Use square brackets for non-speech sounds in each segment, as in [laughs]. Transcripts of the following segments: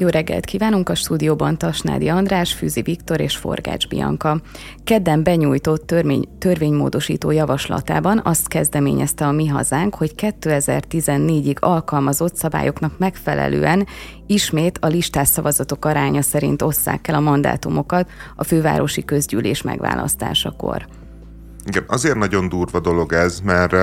Jó reggelt kívánunk a stúdióban Tasnádi András, Fűzi Viktor és Forgács Bianka. Kedden benyújtott törvény, törvénymódosító javaslatában azt kezdeményezte a Mi Hazánk, hogy 2014-ig alkalmazott szabályoknak megfelelően ismét a listás szavazatok aránya szerint osszák el a mandátumokat a fővárosi közgyűlés megválasztásakor. Igen, azért nagyon durva dolog ez, mert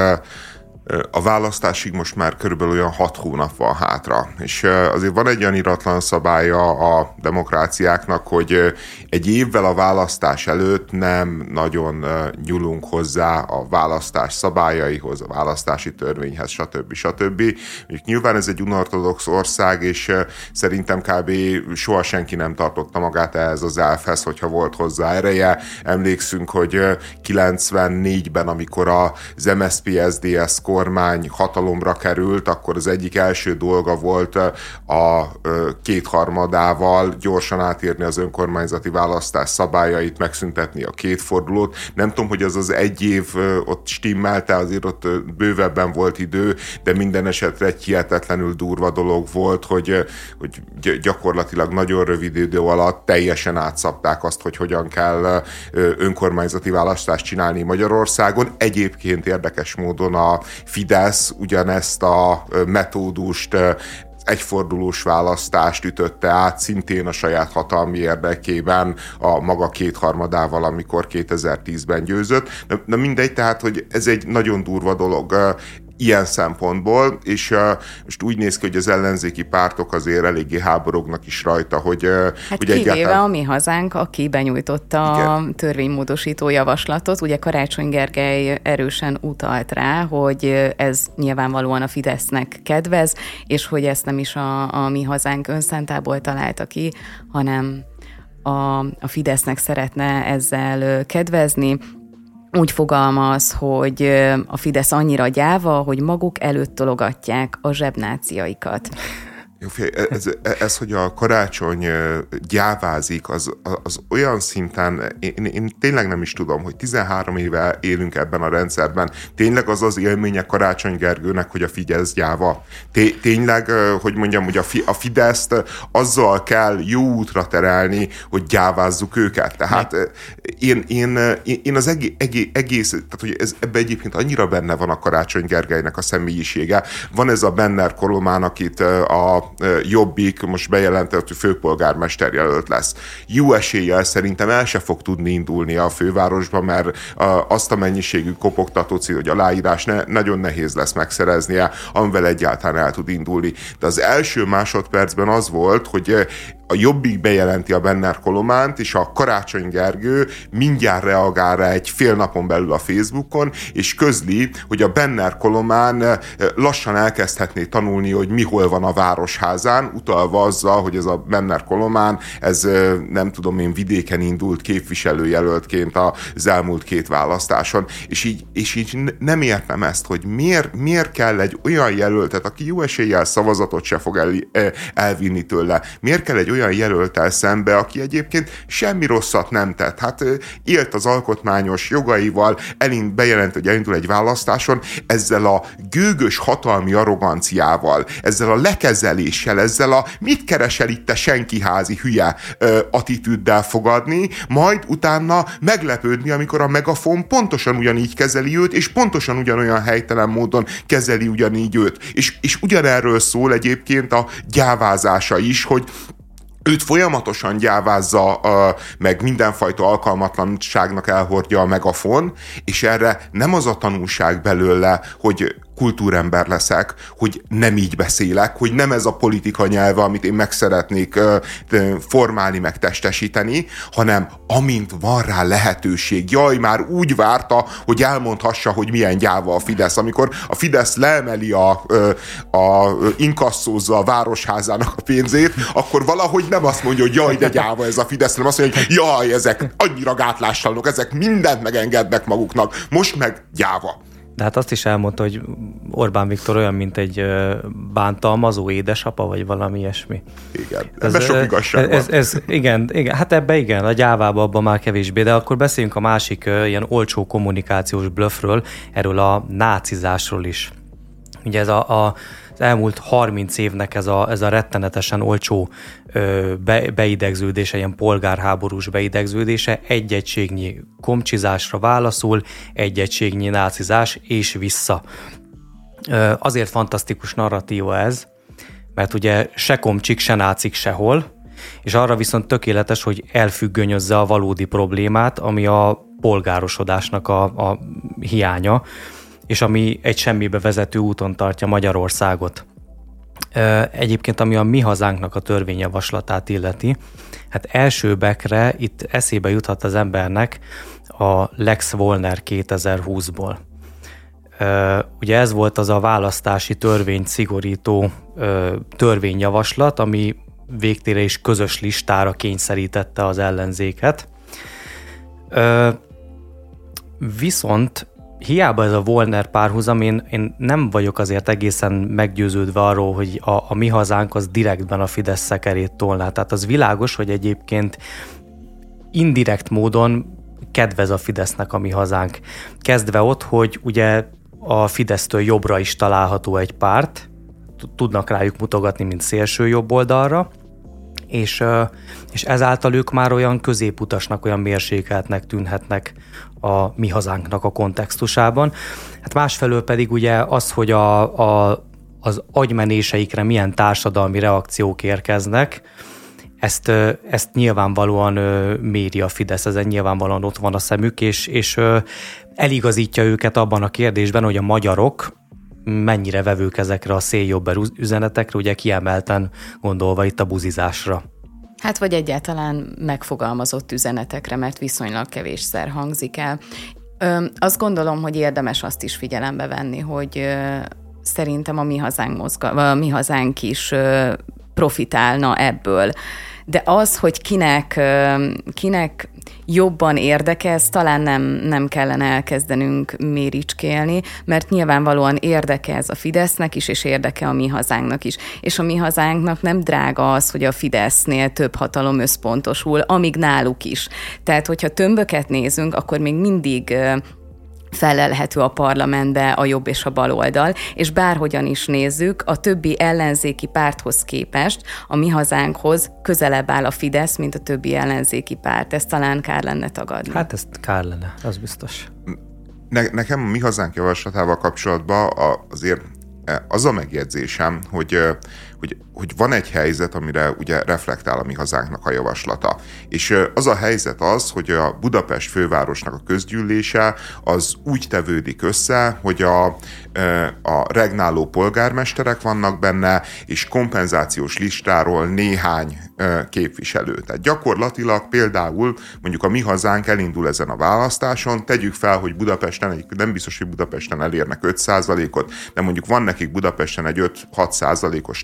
a választásig most már körülbelül olyan hat hónap van hátra. És azért van egy olyan iratlan szabálya a demokráciáknak, hogy egy évvel a választás előtt nem nagyon nyúlunk hozzá a választás szabályaihoz, a választási törvényhez, stb. stb. Mondjuk nyilván ez egy unortodox ország, és szerintem kb. soha senki nem tartotta magát ehhez az elfhez, hogyha volt hozzá ereje. Emlékszünk, hogy 94-ben, amikor az MSZP-SZDSZ kormány hatalomra került, akkor az egyik első dolga volt a kétharmadával gyorsan átírni az önkormányzati választás szabályait, megszüntetni a kétfordulót. Nem tudom, hogy az az egy év ott stimmelte, azért ott bővebben volt idő, de minden esetre egy hihetetlenül durva dolog volt, hogy, hogy gyakorlatilag nagyon rövid idő alatt teljesen átszapták azt, hogy hogyan kell önkormányzati választást csinálni Magyarországon. Egyébként érdekes módon a Fidesz ugyanezt a metódust egyfordulós választást ütötte át, szintén a saját hatalmi érdekében a maga kétharmadával, amikor 2010-ben győzött. Na mindegy, tehát, hogy ez egy nagyon durva dolog ilyen szempontból, és uh, most úgy néz ki, hogy az ellenzéki pártok azért eléggé háborognak is rajta, hogy, uh, hát hogy kivéve egyáltalán... a mi hazánk, aki benyújtotta Igen. a törvénymódosító javaslatot, ugye Karácsony Gergely erősen utalt rá, hogy ez nyilvánvalóan a Fidesznek kedvez, és hogy ezt nem is a, a mi hazánk önszentából találta ki, hanem a, a Fidesznek szeretne ezzel kedvezni úgy fogalmaz, hogy a Fidesz annyira gyáva, hogy maguk előtt tologatják a zsebnáciaikat. Jó, e- ez, ez, ez, hogy a karácsony gyávázik, az, az olyan szinten, én, én tényleg nem is tudom, hogy 13 éve élünk ebben a rendszerben. Tényleg az az élménye Karácsony Gergőnek, hogy a Fidesz gyáva. Tényleg, hogy mondjam, hogy a, fi, a Fideszt azzal kell jó útra terelni, hogy gyávázzuk őket. Tehát én, én, én az egész, tehát hogy ez, ebbe egyébként annyira benne van a Karácsony Gergelynek a személyisége. Van ez a Benner Kolomán, akit a Jobbik most bejelentett, hogy főpolgármester jelölt lesz. Jó eséllyel szerintem el se fog tudni indulni a fővárosba, mert azt a mennyiségű kopogtató cél, hogy aláírás ne, nagyon nehéz lesz megszereznie, amivel egyáltalán el tud indulni. De az első másodpercben az volt, hogy a Jobbik bejelenti a Benner Kolománt, és a Karácsony Gergő mindjárt reagál rá egy fél napon belül a Facebookon, és közli, hogy a Benner Kolomán eh, lassan elkezdhetné tanulni, hogy mi hol van a városházán, utalva azzal, hogy ez a Benner Kolomán, ez eh, nem tudom én vidéken indult képviselőjelöltként az elmúlt két választáson, és így, és így nem értem ezt, hogy miért, miért kell egy olyan jelöltet, aki jó eséllyel szavazatot se fog el, eh, elvinni tőle, miért kell egy olyan jelöltel szembe, aki egyébként semmi rosszat nem tett. Hát élt az alkotmányos jogaival, elind, bejelent, hogy elindul egy választáson, ezzel a gőgös hatalmi arroganciával, ezzel a lekezeléssel, ezzel a mit keresel itt te senki házi hülye attitűddel fogadni, majd utána meglepődni, amikor a megafon pontosan ugyanígy kezeli őt, és pontosan ugyanolyan helytelen módon kezeli ugyanígy őt. És, és ugyanerről szól egyébként a gyávázása is, hogy őt folyamatosan gyávázza, meg mindenfajta alkalmatlanságnak elhordja a megafon, és erre nem az a tanulság belőle, hogy kultúrember leszek, hogy nem így beszélek, hogy nem ez a politika nyelve, amit én meg szeretnék formálni, meg testesíteni, hanem amint van rá lehetőség. Jaj, már úgy várta, hogy elmondhassa, hogy milyen gyáva a Fidesz. Amikor a Fidesz leemeli a, a inkasszózza a városházának a pénzét, akkor valahogy nem azt mondja, hogy jaj, de gyáva ez a Fidesz, hanem azt mondja, hogy jaj, ezek annyira gátlástalanok, ezek mindent megengednek maguknak. Most meg gyáva. De hát azt is elmondta, hogy Orbán Viktor olyan, mint egy bántalmazó édesapa, vagy valami ilyesmi. Igen, ebben sok igazság ez, ez, ez, igen, igen, hát ebbe igen, a gyávába abban már kevésbé, de akkor beszéljünk a másik ilyen olcsó kommunikációs blöffről, erről a nácizásról is. Ugye ez a, a az elmúlt 30 évnek ez a, ez a rettenetesen olcsó ö, be, beidegződése, ilyen polgárháborús beidegződése egy egységnyi komcsizásra válaszul, egy egységnyi nácizás és vissza. Ö, azért fantasztikus narratíva ez, mert ugye se komcsik, se nácik sehol, és arra viszont tökéletes, hogy elfüggönyözze a valódi problémát, ami a polgárosodásnak a, a hiánya, és ami egy semmibe vezető úton tartja Magyarországot. Egyébként, ami a mi hazánknak a törvényjavaslatát illeti, hát elsőbekre itt eszébe juthat az embernek a Lex Volner 2020-ból. Ugye ez volt az a választási törvény szigorító törvényjavaslat, ami végtére is közös listára kényszerítette az ellenzéket. Viszont hiába ez a Volner párhuzam, én, én nem vagyok azért egészen meggyőződve arról, hogy a, a mi hazánk az direktben a Fidesz szekerét tolná. Tehát az világos, hogy egyébként indirekt módon kedvez a Fidesznek a mi hazánk. Kezdve ott, hogy ugye a Fidesztől jobbra is található egy párt, tudnak rájuk mutogatni, mint szélső jobb oldalra, és, és ezáltal ők már olyan középutasnak, olyan mérsékeltnek tűnhetnek a mi hazánknak a kontextusában. Hát másfelől pedig ugye az, hogy a, a, az agymenéseikre milyen társadalmi reakciók érkeznek, ezt, ezt nyilvánvalóan méri a Fidesz, ezen nyilvánvalóan ott van a szemük, és, és eligazítja őket abban a kérdésben, hogy a magyarok mennyire vevők ezekre a széljobber üzenetekre, ugye kiemelten gondolva itt a buzizásra. Hát vagy egyáltalán megfogalmazott üzenetekre, mert viszonylag kevésszer hangzik el. Ö, azt gondolom, hogy érdemes azt is figyelembe venni, hogy ö, szerintem a mi hazánk, mozga, a mi hazánk is ö, profitálna ebből. De az, hogy kinek, kinek jobban érdekez, talán nem, nem kellene elkezdenünk méricskélni, mert nyilvánvalóan érdeke ez a Fidesznek is, és érdeke a mi hazánknak is. És a mi hazánknak nem drága az, hogy a Fidesznél több hatalom összpontosul, amíg náluk is. Tehát, hogyha tömböket nézünk, akkor még mindig felelhető a parlamentbe a jobb és a bal oldal, és bárhogyan is nézzük, a többi ellenzéki párthoz képest a mi hazánkhoz közelebb áll a Fidesz, mint a többi ellenzéki párt. Ezt talán kár lenne tagadni. Hát ezt kár lenne, az biztos. Ne, nekem a mi hazánk javaslatával kapcsolatban azért az a megjegyzésem, hogy, hogy, hogy van egy helyzet, amire ugye reflektál a mi hazánknak a javaslata. És az a helyzet az, hogy a Budapest fővárosnak a közgyűlése az úgy tevődik össze, hogy a, a regnáló polgármesterek vannak benne, és kompenzációs listáról néhány képviselő. Tehát gyakorlatilag például mondjuk a mi hazánk elindul ezen a választáson, tegyük fel, hogy Budapesten, nem biztos, hogy Budapesten elérnek 5%-ot, de mondjuk van nekik Budapesten egy 5-6%-os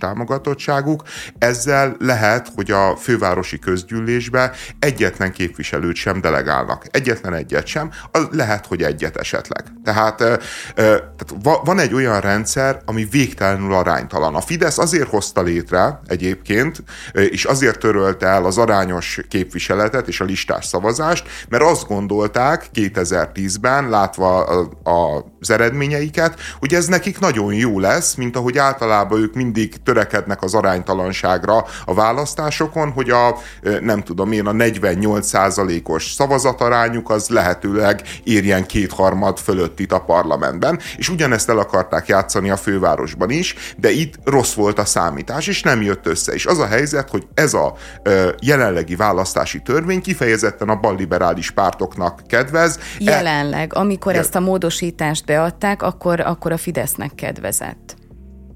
támogatottságuk, ezzel lehet, hogy a fővárosi közgyűlésbe egyetlen képviselőt sem delegálnak. Egyetlen egyet sem, az lehet, hogy egyet esetleg. Tehát, tehát van egy olyan rendszer, ami végtelenül aránytalan. A Fidesz azért hozta létre egyébként, és azért törölte el az arányos képviseletet és a listás szavazást, mert azt gondolták 2010-ben, látva az eredményeiket, hogy ez nekik nagyon jó lesz, mint ahogy általában ők mindig törekednek az aránytalanságra a választásokon, hogy a nem tudom én, a 48%-os szavazatarányuk az lehetőleg érjen kétharmad fölött itt a parlamentben, és ugyanezt el akarták játszani a fővárosban is, de itt rossz volt a számítás, és nem jött össze. És az a helyzet, hogy ez a jelenlegi választási törvény kifejezetten a balliberális pártoknak kedvez. Jelenleg, amikor e... ezt a módosítást beadták, akkor, akkor a Fidesznek kedvezett.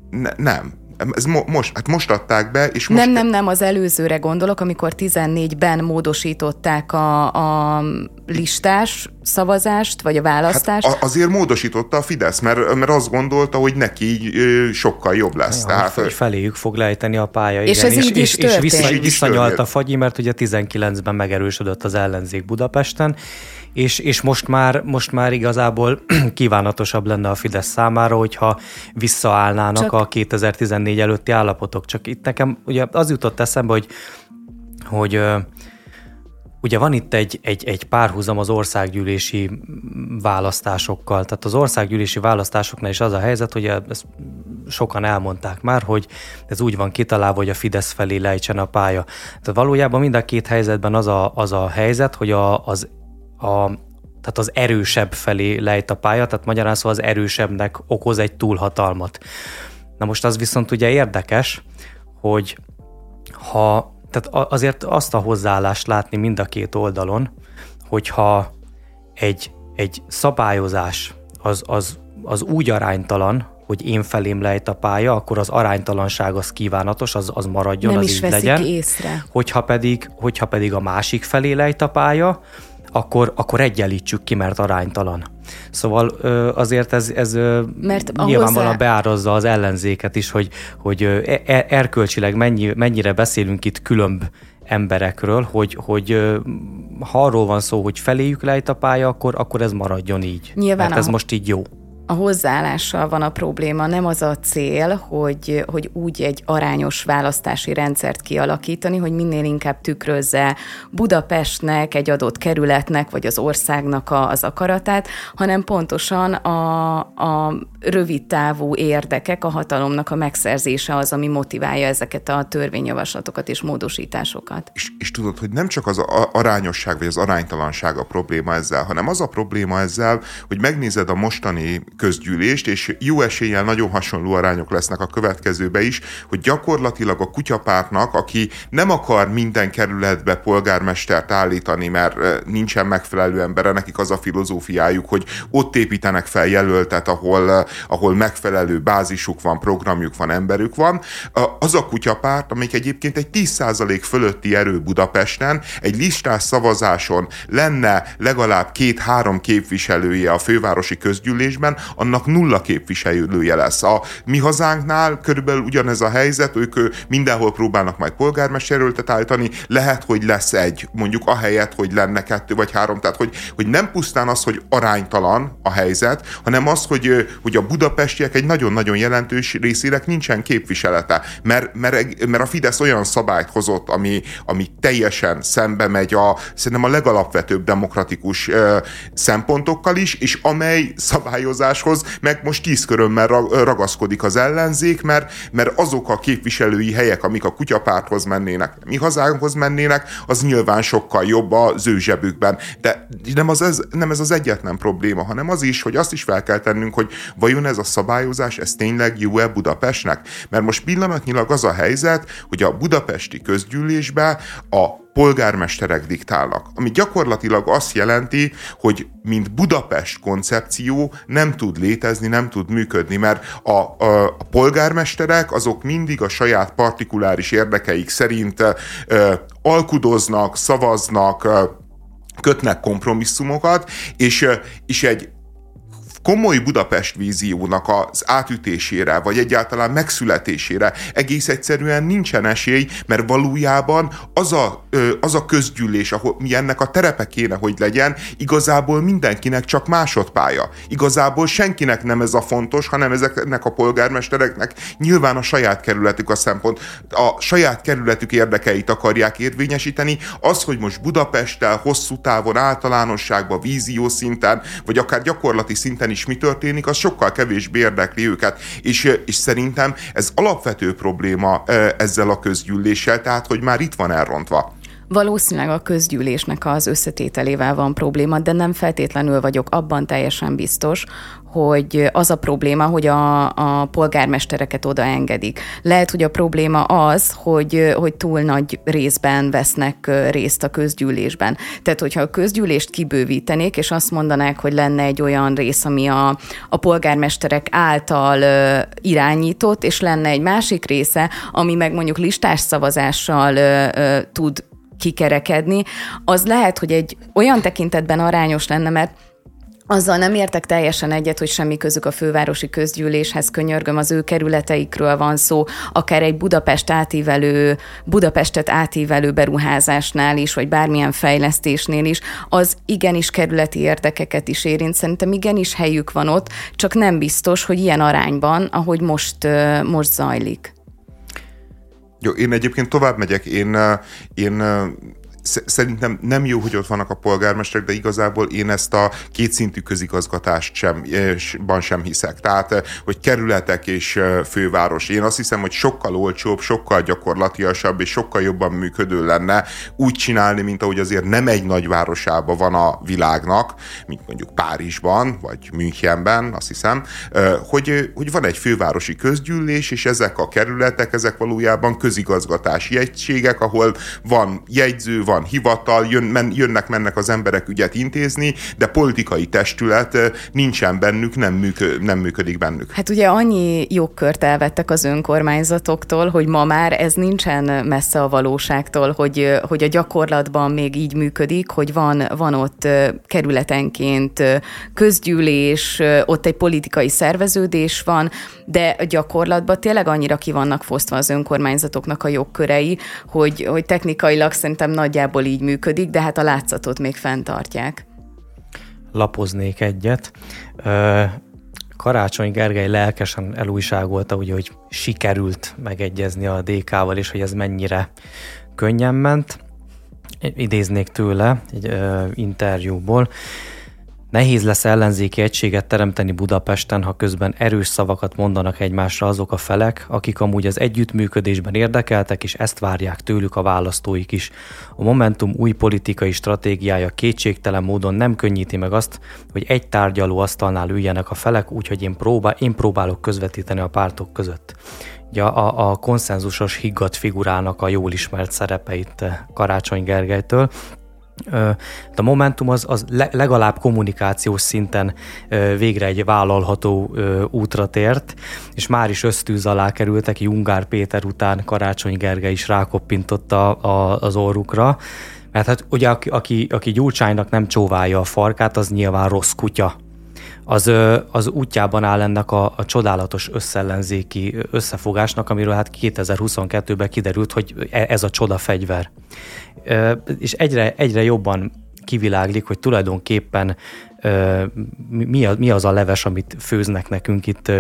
Ne, nem, ez mo- most, hát most adták be, és most... Nem, nem, nem, az előzőre gondolok, amikor 14-ben módosították a, a listás szavazást, vagy a választást. Hát azért módosította a Fidesz, mert, mert azt gondolta, hogy neki sokkal jobb lesz. Ja, Tehát... Hogy feléjük fog lejteni a pálya. És igen, ez és, így is és, és, vissza, és visszanyalt a fagyi, mert ugye 19-ben megerősödött az ellenzék Budapesten, és, és most, már, most már igazából [clears throat] kívánatosabb lenne a Fidesz számára, hogyha visszaállnának Csak... a 2014 előtti állapotok. Csak itt nekem ugye az jutott eszembe, hogy, hogy ugye van itt egy, egy, egy párhuzam az országgyűlési választásokkal. Tehát az országgyűlési választásoknál is az a helyzet, hogy ezt sokan elmondták már, hogy ez úgy van kitalálva, hogy a Fidesz felé lejtsen a pálya. Tehát valójában mind a két helyzetben az a, az a helyzet, hogy a, az, a, tehát az erősebb felé lejt a pálya, tehát magyarán szóval az erősebbnek okoz egy túlhatalmat. Na most az viszont ugye érdekes, hogy ha, tehát azért azt a hozzáállást látni mind a két oldalon, hogyha egy, egy szabályozás az, az, az úgy aránytalan, hogy én felém lejt a pálya, akkor az aránytalanság az kívánatos, az, az maradjon, Nem az is így legyen. észre. Hogyha pedig, hogyha pedig a másik felé lejt a pálya, akkor, akkor egyenlítsük ki, mert aránytalan. Szóval azért ez, ez mert nyilvánvalóan hozzá... beárazza az ellenzéket is, hogy, hogy e, e, erkölcsileg mennyi, mennyire beszélünk itt különb emberekről, hogy, hogy ha arról van szó, hogy feléjük lejt a pálya, akkor, akkor ez maradjon így. Nyilván mert ez most így jó a hozzáállással van a probléma, nem az a cél, hogy, hogy úgy egy arányos választási rendszert kialakítani, hogy minél inkább tükrözze Budapestnek, egy adott kerületnek, vagy az országnak a, az akaratát, hanem pontosan a, a rövid távú érdekek, a hatalomnak a megszerzése az, ami motiválja ezeket a törvényjavaslatokat és módosításokat. És, és tudod, hogy nem csak az arányosság vagy az aránytalanság a probléma ezzel, hanem az a probléma ezzel, hogy megnézed a mostani közgyűlést, és jó eséllyel nagyon hasonló arányok lesznek a következőbe is, hogy gyakorlatilag a kutyapártnak, aki nem akar minden kerületbe polgármestert állítani, mert nincsen megfelelő embere, nekik az a filozófiájuk, hogy ott építenek fel jelöltet, ahol, ahol megfelelő bázisuk van, programjuk van, emberük van. Az a kutyapárt, amelyik egyébként egy 10% fölötti erő Budapesten, egy listás szavazáson lenne legalább két-három képviselője a fővárosi közgyűlésben, annak nulla képviselője lesz. A mi hazánknál körülbelül ugyanez a helyzet, ők mindenhol próbálnak majd polgármesteröltet állítani, lehet, hogy lesz egy, mondjuk ahelyett, hogy lenne kettő vagy három, tehát hogy, hogy nem pusztán az, hogy aránytalan a helyzet, hanem az, hogy, hogy a budapestiek egy nagyon-nagyon jelentős részének nincsen képviselete, mert, mert, mert a Fidesz olyan szabályt hozott, ami, ami teljesen szembe megy a, szerintem a legalapvetőbb demokratikus ö, szempontokkal is, és amely szabályozás megoldáshoz, meg most tíz körömmel ragaszkodik az ellenzék, mert, mert azok a képviselői helyek, amik a kutyapárthoz mennének, mi hazánkhoz mennének, az nyilván sokkal jobb az ő zsebükben. De nem, az, ez, nem ez az egyetlen probléma, hanem az is, hogy azt is fel kell tennünk, hogy vajon ez a szabályozás, ez tényleg jó-e Budapestnek? Mert most pillanatnyilag az a helyzet, hogy a budapesti közgyűlésbe a polgármesterek diktálnak. Ami gyakorlatilag azt jelenti, hogy mint Budapest koncepció nem tud létezni, nem tud működni, mert a, a, a polgármesterek azok mindig a saját partikuláris érdekeik szerint ö, alkudoznak, szavaznak, ö, kötnek kompromisszumokat, és, és egy komoly Budapest víziónak az átütésére, vagy egyáltalán megszületésére egész egyszerűen nincsen esély, mert valójában az a, az a közgyűlés, ahol mi ennek a terepe kéne, hogy legyen, igazából mindenkinek csak másodpálya. Igazából senkinek nem ez a fontos, hanem ezeknek a polgármestereknek nyilván a saját kerületük a szempont, a saját kerületük érdekeit akarják érvényesíteni. Az, hogy most Budapesttel hosszú távon általánosságban, vízió szinten, vagy akár gyakorlati szinten is mi történik, az sokkal kevésbé érdekli őket. És, és szerintem ez alapvető probléma ezzel a közgyűléssel, tehát hogy már itt van elrontva. Valószínűleg a közgyűlésnek az összetételével van probléma, de nem feltétlenül vagyok abban teljesen biztos, hogy az a probléma, hogy a, a polgármestereket odaengedik. Lehet, hogy a probléma az, hogy, hogy túl nagy részben vesznek részt a közgyűlésben. Tehát, hogyha a közgyűlést kibővítenék, és azt mondanák, hogy lenne egy olyan rész, ami a, a polgármesterek által irányított, és lenne egy másik része, ami meg mondjuk listás szavazással tud kikerekedni, az lehet, hogy egy olyan tekintetben arányos lenne, mert azzal nem értek teljesen egyet, hogy semmi közük a fővárosi közgyűléshez, könyörgöm, az ő kerületeikről van szó, akár egy Budapest átívelő, Budapestet átívelő beruházásnál is, vagy bármilyen fejlesztésnél is, az igenis kerületi érdekeket is érint. Szerintem igenis helyük van ott, csak nem biztos, hogy ilyen arányban, ahogy most, most zajlik. Jó, én egyébként tovább megyek. Én, én szerintem nem jó, hogy ott vannak a polgármesterek, de igazából én ezt a kétszintű közigazgatást sem, ban sem hiszek. Tehát, hogy kerületek és főváros. Én azt hiszem, hogy sokkal olcsóbb, sokkal gyakorlatiasabb és sokkal jobban működő lenne úgy csinálni, mint ahogy azért nem egy nagyvárosában van a világnak, mint mondjuk Párizsban, vagy Münchenben, azt hiszem, hogy, hogy van egy fővárosi közgyűlés, és ezek a kerületek, ezek valójában közigazgatási egységek, ahol van jegyző, van hivatal, jön, men, jönnek, mennek az emberek ügyet intézni, de politikai testület nincsen bennük, nem, műkö, nem működik bennük. Hát ugye annyi jogkört elvettek az önkormányzatoktól, hogy ma már ez nincsen messze a valóságtól, hogy, hogy a gyakorlatban még így működik, hogy van, van ott kerületenként közgyűlés, ott egy politikai szerveződés van, de gyakorlatban tényleg annyira ki vannak fosztva az önkormányzatoknak a jogkörei, hogy, hogy technikailag szerintem nagyjából így működik, de hát a látszatot még fenntartják. Lapoznék egyet. Karácsony Gergely lelkesen elújságolta, ugye, hogy sikerült megegyezni a DK-val, és hogy ez mennyire könnyen ment. Idéznék tőle egy interjúból. Nehéz lesz ellenzéki egységet teremteni Budapesten, ha közben erős szavakat mondanak egymásra azok a felek, akik amúgy az együttműködésben érdekeltek, és ezt várják tőlük a választóik is. A Momentum új politikai stratégiája kétségtelen módon nem könnyíti meg azt, hogy egy tárgyaló asztalnál üljenek a felek, úgyhogy én, próbál, én próbálok közvetíteni a pártok között. Ugye a, a konszenzusos higgadt figurának a jól ismert szerepeit Karácsony Gergelytől, a Momentum az, az legalább kommunikációs szinten végre egy vállalható útra tért, és már is ösztűz alá kerültek, Jungár Péter után Karácsony Gergely is rákoppintotta az orrukra, mert hát ugye aki, aki, aki Gyurcsánynak nem csóválja a farkát, az nyilván rossz kutya. Az, az útjában áll ennek a, a csodálatos összellenzéki összefogásnak, amiről hát 2022-ben kiderült, hogy e, ez a csoda fegyver. És egyre, egyre jobban kiviláglik, hogy tulajdonképpen mi, mi az a leves, amit főznek nekünk itt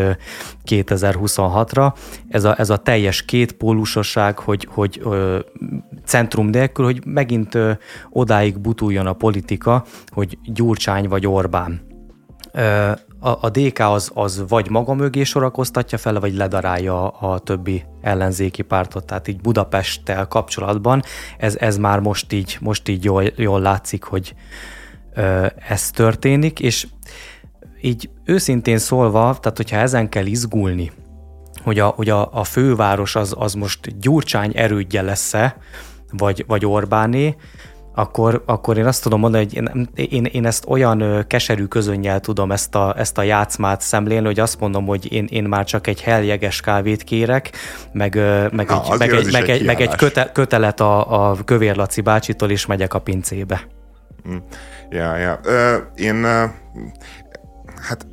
2026-ra. Ez a, ez a teljes kétpólusosság, hogy, hogy centrum nélkül, hogy megint odáig butuljon a politika, hogy Gyurcsány vagy Orbán a, a DK az, az vagy maga mögé sorakoztatja fel, vagy ledarálja a többi ellenzéki pártot, tehát így Budapesttel kapcsolatban ez, ez már most így, most így jól, jól látszik, hogy ö, ez történik, és így őszintén szólva, tehát hogyha ezen kell izgulni, hogy a, hogy a, a főváros az, az most Gyurcsány erődje lesz-e, vagy, vagy Orbáné, akkor, akkor én azt tudom mondani, hogy én, én, én ezt olyan keserű közönnyel tudom ezt a, ezt a játszmát szemlélni, hogy azt mondom, hogy én, én már csak egy helyeges kávét kérek, meg, meg Na, egy, meg egy, meg egy, meg egy köte, kötelet a, a Kövér Laci bácsitól, is megyek a pincébe. Hm. Ja, ja. Uh, én hát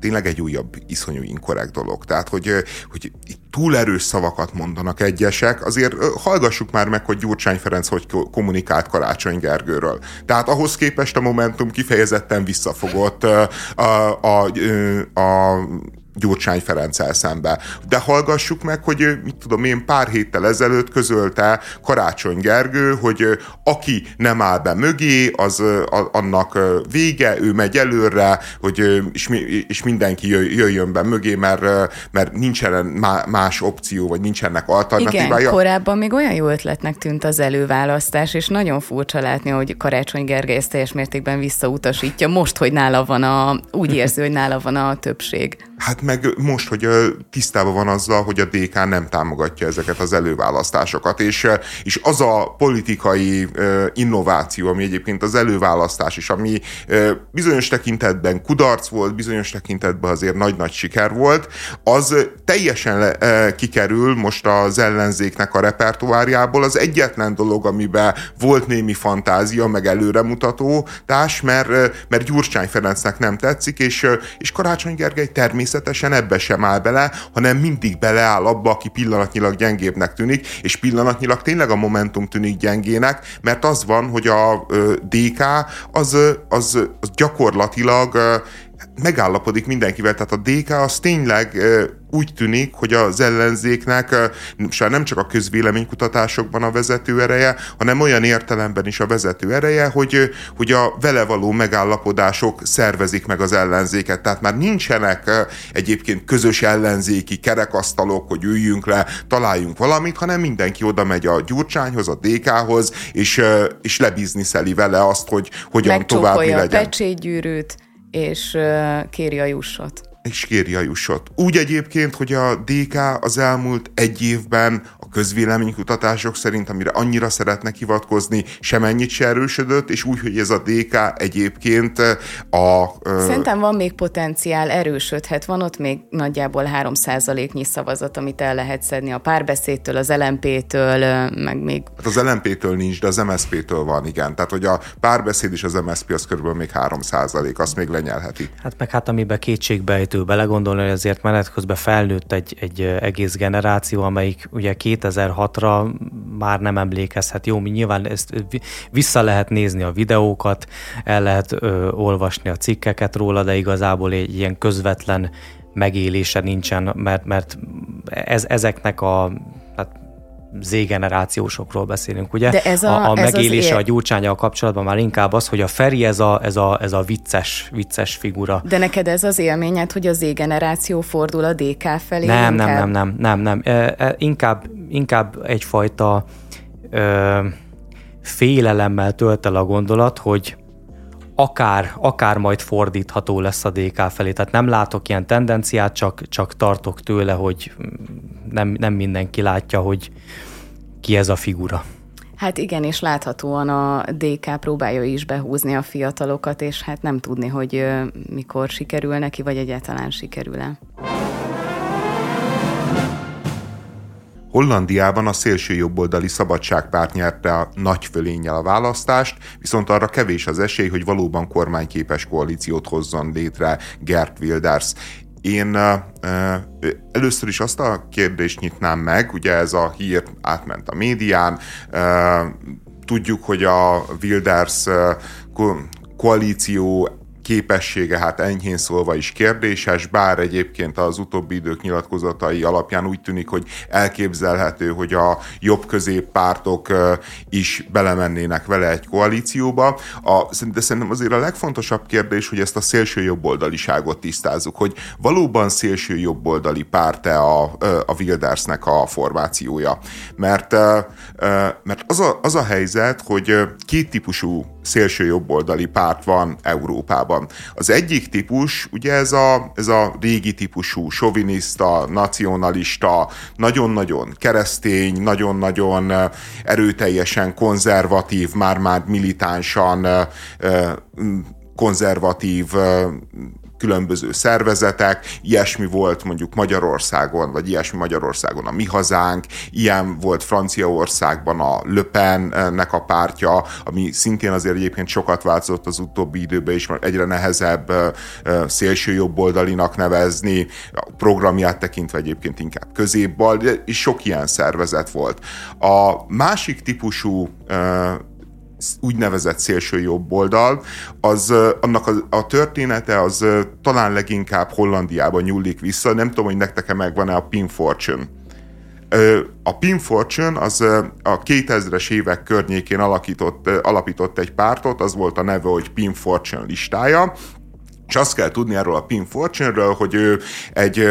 tényleg egy újabb iszonyú inkorrekt dolog. Tehát, hogy, hogy túl erős szavakat mondanak egyesek, azért hallgassuk már meg, hogy Gyurcsány Ferenc hogy kommunikált Karácsony Gergőről. Tehát ahhoz képest a Momentum kifejezetten visszafogott a, a, a, a Gyurcsány Ferenccel szembe. De hallgassuk meg, hogy mit tudom én, pár héttel ezelőtt közölte Karácsony Gergő, hogy aki nem áll be mögé, az annak vége, ő megy előre, hogy és, és mindenki jöjjön be mögé, mert, mert nincsen más opció, vagy nincsenek alternatívája. Igen, korábban még olyan jó ötletnek tűnt az előválasztás, és nagyon furcsa látni, hogy Karácsony Gergely ezt teljes mértékben visszautasítja, most, hogy nála van a, úgy érzi, hogy nála van a többség. Hát meg most, hogy tisztában van azzal, hogy a DK nem támogatja ezeket az előválasztásokat, és, és az a politikai innováció, ami egyébként az előválasztás is, ami bizonyos tekintetben kudarc volt, bizonyos tekintetben azért nagy-nagy siker volt, az teljesen kikerül most az ellenzéknek a repertoárjából. Az egyetlen dolog, amiben volt némi fantázia, meg előremutató társ, mert, mert Gyurcsány Ferencnek nem tetszik, és, és Karácsony Gergely természetesen ebbe sem áll bele, hanem mindig beleáll abba, aki pillanatnyilag gyengébbnek tűnik, és pillanatnyilag tényleg a Momentum tűnik gyengének, mert az van, hogy a DK az, az, az gyakorlatilag megállapodik mindenkivel, tehát a DK az tényleg úgy tűnik, hogy az ellenzéknek nem csak a közvéleménykutatásokban a vezető ereje, hanem olyan értelemben is a vezető ereje, hogy, hogy a vele való megállapodások szervezik meg az ellenzéket. Tehát már nincsenek egyébként közös ellenzéki kerekasztalok, hogy üljünk le, találjunk valamit, hanem mindenki oda megy a Gyurcsányhoz, a DK-hoz, és, és lebizniszeli vele azt, hogy hogyan tovább legyen. a pecsétgyűrűt, és kéri a jussot és kéri a jussot. Úgy egyébként, hogy a DK az elmúlt egy évben a közvéleménykutatások szerint, amire annyira szeretnek hivatkozni, semennyit se erősödött, és úgy, hogy ez a DK egyébként a... Szerintem van még potenciál, erősödhet. Van ott még nagyjából 3 nyi szavazat, amit el lehet szedni a párbeszédtől, az LMP-től, meg még... Hát az LMP-től nincs, de az MSZP-től van, igen. Tehát, hogy a párbeszéd és az MSZP az körülbelül még 3 azt még lenyelheti. Hát meg hát amiben kétségbe sejtő belegondolni, hogy azért menet közben felnőtt egy, egy egész generáció, amelyik ugye 2006-ra már nem emlékezhet. Jó, mi nyilván ezt vissza lehet nézni a videókat, el lehet ö, olvasni a cikkeket róla, de igazából egy ilyen közvetlen megélése nincsen, mert, mert ez, ezeknek a Z-generációsokról beszélünk, ugye? De ez a, a, a ez megélése a gyurcsánya a kapcsolatban már inkább az, hogy a Feri ez a, ez a, ez a vicces, vicces figura. De neked ez az élményed, hogy a Z-generáció fordul a DK felé? Nem, nem, nem, nem, nem, nem. E, e, inkább, inkább egyfajta e, félelemmel tölt el a gondolat, hogy akár, akár majd fordítható lesz a DK felé. Tehát nem látok ilyen tendenciát, csak, csak tartok tőle, hogy nem, nem mindenki látja, hogy ki ez a figura. Hát igen, és láthatóan a DK próbálja is behúzni a fiatalokat, és hát nem tudni, hogy mikor sikerül neki, vagy egyáltalán sikerül-e. Hollandiában a szélső jobboldali szabadságpárt nyerte a nagy fölénnyel a választást, viszont arra kevés az esély, hogy valóban kormányképes koalíciót hozzon létre Gert Wilders. Én uh, először is azt a kérdést nyitnám meg, ugye ez a hír átment a médián, uh, tudjuk, hogy a Wilders koalíció képessége hát enyhén szólva is kérdéses, bár egyébként az utóbbi idők nyilatkozatai alapján úgy tűnik, hogy elképzelhető, hogy a jobb középpártok is belemennének vele egy koalícióba. A, de szerintem azért a legfontosabb kérdés, hogy ezt a szélső jobboldaliságot tisztázzuk, hogy valóban szélső jobboldali párt-e a, a Wildersnek a formációja. Mert, mert az, a, az a helyzet, hogy két típusú szélső jobboldali párt van Európában. Az egyik típus, ugye ez a, ez a régi típusú, soviniszta, nacionalista, nagyon-nagyon keresztény, nagyon-nagyon erőteljesen konzervatív, már-már militánsan konzervatív különböző szervezetek, ilyesmi volt mondjuk Magyarországon, vagy ilyesmi Magyarországon a Mi Hazánk, ilyen volt Franciaországban a Le Pennek a pártja, ami szintén azért egyébként sokat változott az utóbbi időben is, mert egyre nehezebb szélső jobboldalinak nevezni, a programját tekintve egyébként inkább középbal, és sok ilyen szervezet volt. A másik típusú úgynevezett szélső jobb oldal, az, annak a, a története az talán leginkább Hollandiában nyúlik vissza, nem tudom, hogy nektek megvan-e a Pin Fortune. A Pin Fortune az a 2000-es évek környékén alakított, alapított egy pártot, az volt a neve, hogy Pin Fortune listája, és azt kell tudni erről a Pin Fortune-ről, hogy ő egy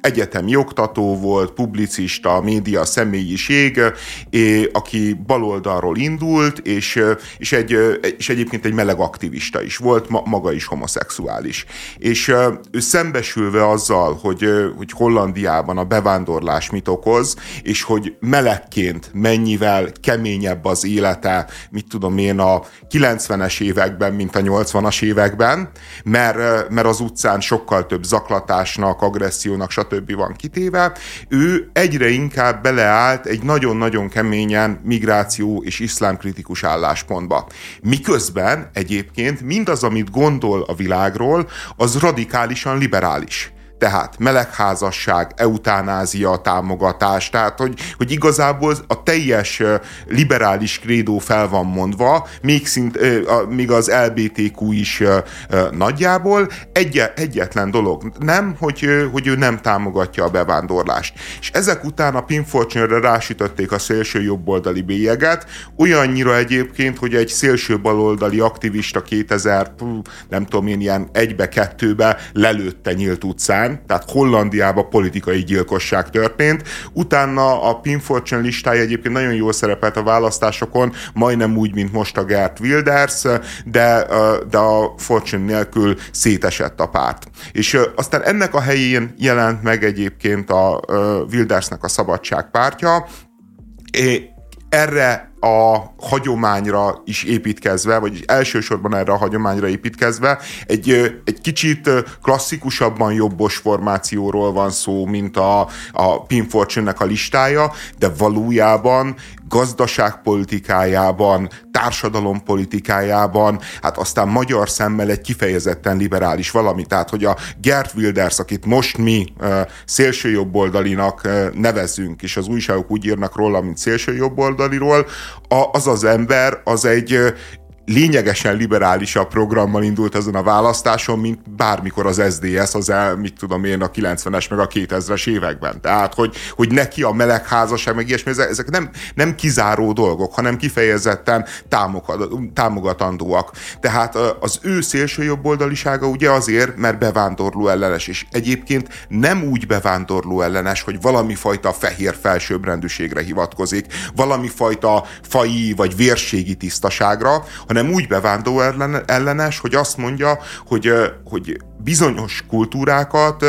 egyetemi oktató volt, publicista, média személyiség, aki baloldalról indult, és, és, egy, és egyébként egy meleg aktivista is volt, maga is homoszexuális. És ő szembesülve azzal, hogy, hogy Hollandiában a bevándorlás mit okoz, és hogy melegként mennyivel keményebb az élete, mit tudom én, a 90-es években, mint a 80-as években, mert mert, mert az utcán sokkal több zaklatásnak, agressziónak, stb. van kitéve, ő egyre inkább beleállt egy nagyon-nagyon keményen migráció és iszlámkritikus álláspontba. Miközben egyébként mindaz, amit gondol a világról, az radikálisan liberális. Tehát melegházasság, eutanázia támogatás, tehát hogy, hogy igazából a teljes liberális krédó fel van mondva, még, szint, még az LBTQ is nagyjából. Egy, egyetlen dolog nem, hogy, hogy ő nem támogatja a bevándorlást. És ezek után a Pinfortune-re rásütötték a szélső jobboldali bélyeget, olyannyira egyébként, hogy egy szélső baloldali aktivista 2000, nem tudom én, ilyen egybe-kettőbe lelőtte nyílt utcán, tehát Hollandiában politikai gyilkosság történt. Utána a Pinfortune listája egyébként nagyon jól szerepelt a választásokon, majdnem úgy, mint most a Gert Wilders, de, de a Fortune nélkül szétesett a párt. És aztán ennek a helyén jelent meg egyébként a Wildersnek a Szabadság pártja, erre a hagyományra is építkezve, vagy elsősorban erre a hagyományra építkezve, egy, egy kicsit klasszikusabban jobbos formációról van szó, mint a, a Pin Fortune-nek a listája, de valójában gazdaságpolitikájában, társadalompolitikájában, hát aztán magyar szemmel egy kifejezetten liberális valami. Tehát, hogy a Gert Wilders, akit most mi szélsőjobboldalinak nevezünk, és az újságok úgy írnak róla, mint szélsőjobboldaliról, az az ember az egy lényegesen liberálisabb programmal indult ezen a választáson, mint bármikor az SDS, az el, mit tudom én, a 90-es meg a 2000-es években. Tehát, hogy, hogy neki a melegházasság, meg ilyesmi, ezek nem, nem kizáró dolgok, hanem kifejezetten támogatandóak. Tehát az ő szélsőjobboldalisága ugye azért, mert bevándorló ellenes, és egyébként nem úgy bevándorló ellenes, hogy valami fajta fehér felsőbbrendűségre hivatkozik, valami fajta fai vagy vérségi tisztaságra, hanem úgy bevándorló ellenes, hogy azt mondja, hogy, hogy bizonyos kultúrákat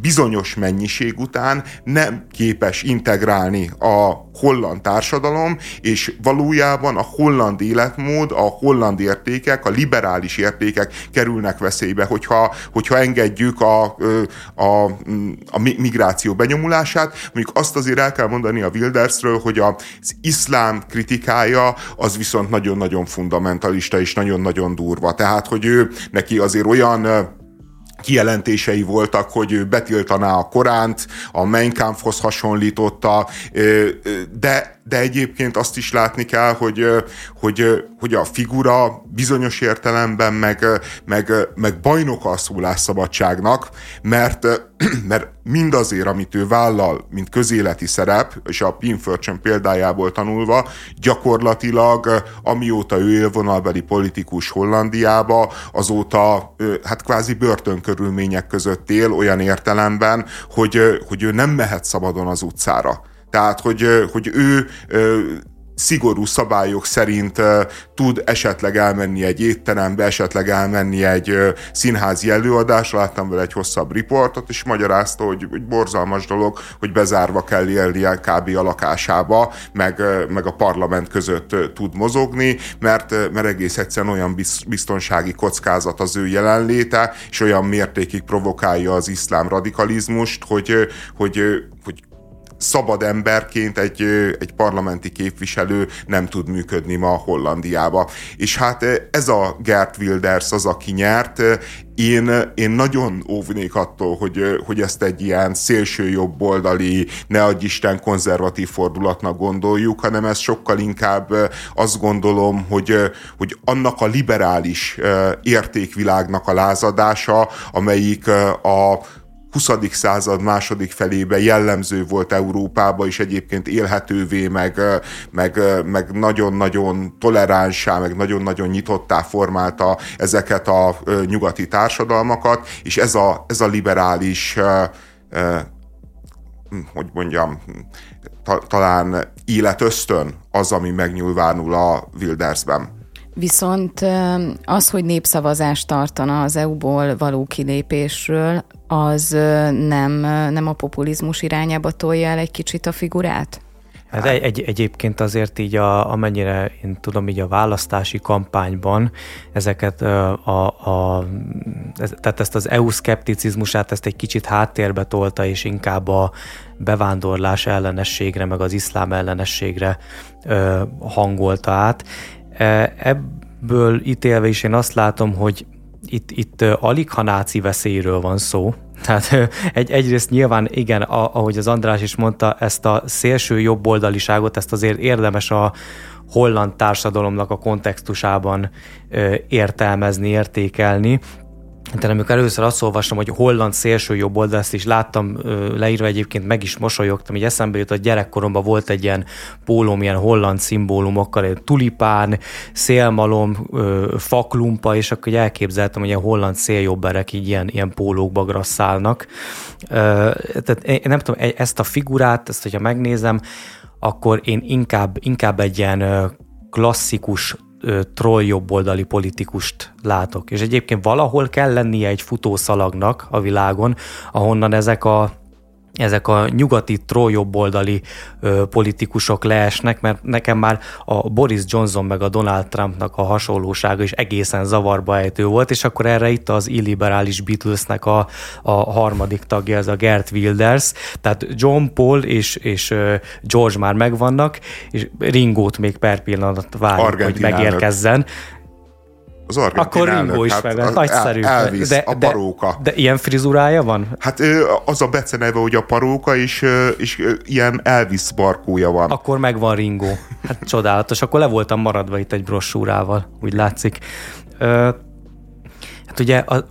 bizonyos mennyiség után nem képes integrálni a holland társadalom, és valójában a holland életmód, a holland értékek, a liberális értékek kerülnek veszélybe, hogyha, hogyha engedjük a, a, a migráció benyomulását. Mondjuk azt azért el kell mondani a Wildersről, hogy az iszlám kritikája az viszont nagyon-nagyon fundamentalista és nagyon-nagyon durva. Tehát, hogy ő neki azért olyan kijelentései voltak, hogy ő betiltaná a Koránt, a Mein Kampfhoz hasonlította, de, de egyébként azt is látni kell, hogy, hogy, hogy a figura bizonyos értelemben meg, meg, meg bajnoka a szólásszabadságnak, mert, [clears throat] mert mindazért, amit ő vállal, mint közéleti szerep, és a Pinförcsön példájából tanulva, gyakorlatilag amióta ő élvonalbeli politikus Hollandiába, azóta hát kvázi börtönkörülmények között él olyan értelemben, hogy, hogy ő nem mehet szabadon az utcára. Tehát, hogy, hogy ő szigorú szabályok szerint tud esetleg elmenni egy étterembe, esetleg elmenni egy színházi előadásra, láttam vele egy hosszabb riportot, és magyarázta, hogy, hogy borzalmas dolog, hogy bezárva kell élnie kb. a lakásába, meg, meg a parlament között tud mozogni, mert, mert egész egyszerűen olyan biztonsági kockázat az ő jelenléte, és olyan mértékig provokálja az iszlám radikalizmust, hogy, hogy, hogy szabad emberként egy, egy parlamenti képviselő nem tud működni ma Hollandiába. És hát ez a Gert Wilders az, aki nyert, én, én nagyon óvnék attól, hogy, hogy ezt egy ilyen szélső jobboldali, ne adj Isten konzervatív fordulatnak gondoljuk, hanem ez sokkal inkább azt gondolom, hogy, hogy annak a liberális értékvilágnak a lázadása, amelyik a 20. század második felébe jellemző volt Európába, és egyébként élhetővé, meg, meg, meg nagyon-nagyon toleránsá, meg nagyon-nagyon nyitottá formálta ezeket a nyugati társadalmakat, és ez a, ez a liberális hogy mondjam, ta, talán életösztön az, ami megnyilvánul a Wildersben. Viszont az, hogy népszavazást tartana az EU-ból való kilépésről, az nem, nem a populizmus irányába tolja el egy kicsit a figurát? Hát egy, egy, egyébként azért így, a, amennyire én tudom, így a választási kampányban ezeket a, a ez, tehát ezt az EU szkepticizmusát ezt egy kicsit háttérbe tolta, és inkább a bevándorlás ellenességre, meg az iszlám ellenességre ö, hangolta át. E, ebből ítélve is én azt látom, hogy itt, itt alig ha náci veszélyről van szó, [laughs] Tehát egy, egyrészt nyilván igen, ahogy az András is mondta, ezt a szélső jobboldaliságot, ezt azért érdemes a holland társadalomnak a kontextusában értelmezni, értékelni, de amikor először azt olvastam, hogy holland szélső jobb oldal, ezt is láttam leírva egyébként, meg is mosolyogtam, hogy eszembe jutott, gyerekkoromban volt egy ilyen pólóm, ilyen holland szimbólumokkal, egy tulipán, szélmalom, faklumpa, és akkor elképzeltem, hogy a holland széljobberek így ilyen, ilyen pólókba grasszálnak. Tehát én nem tudom, e, ezt a figurát, ezt hogyha megnézem, akkor én inkább, inkább egy ilyen klasszikus troll jobboldali politikust látok. És egyébként valahol kell lennie egy futószalagnak a világon, ahonnan ezek a ezek a nyugati trolljobboldali ö, politikusok leesnek, mert nekem már a Boris Johnson meg a Donald Trumpnak a hasonlósága is egészen zavarba ejtő volt, és akkor erre itt az illiberális Beatlesnek a, a harmadik tagja, ez a Gert Wilders, tehát John Paul és, és George már megvannak, és Ringót még per pillanat várjuk, hogy megérkezzen az argentin Akkor Ringo is hát, meg, nagyszerű. Elvis, de, a paróka. De, de ilyen frizurája van? Hát az a beceneve, hogy a paróka, és, és ilyen Elvis barkója van. Akkor megvan Ringo. Hát csodálatos. Akkor le voltam maradva itt egy brossúrával, úgy látszik. Hát ugye a,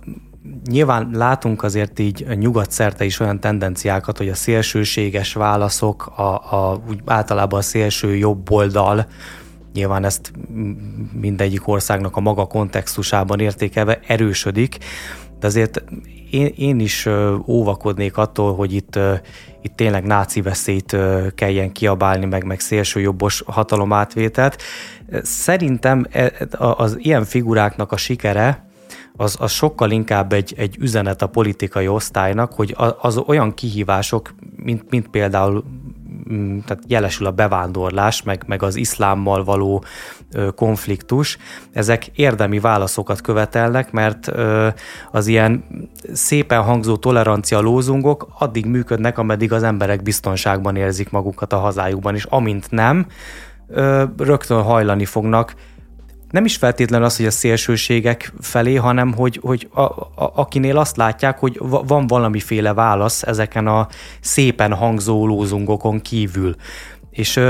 nyilván látunk azért így nyugat szerte is olyan tendenciákat, hogy a szélsőséges válaszok, a, a, úgy általában a szélső jobb oldal, nyilván ezt mindegyik országnak a maga kontextusában értékelve erősödik, de azért én, én is óvakodnék attól, hogy itt, itt tényleg náci veszélyt kelljen kiabálni, meg, meg szélsőjobbos hatalomátvételt. Szerintem e, az ilyen figuráknak a sikere, az, az sokkal inkább egy, egy üzenet a politikai osztálynak, hogy az olyan kihívások, mint, mint például tehát jelesül a bevándorlás, meg, meg az iszlámmal való konfliktus, ezek érdemi válaszokat követelnek, mert az ilyen szépen hangzó tolerancia lózungok addig működnek, ameddig az emberek biztonságban érzik magukat a hazájukban, és amint nem, rögtön hajlani fognak nem is feltétlenül az, hogy a szélsőségek felé, hanem hogy, hogy a, a, akinél azt látják, hogy van valamiféle válasz ezeken a szépen hangzó lózungokon kívül. És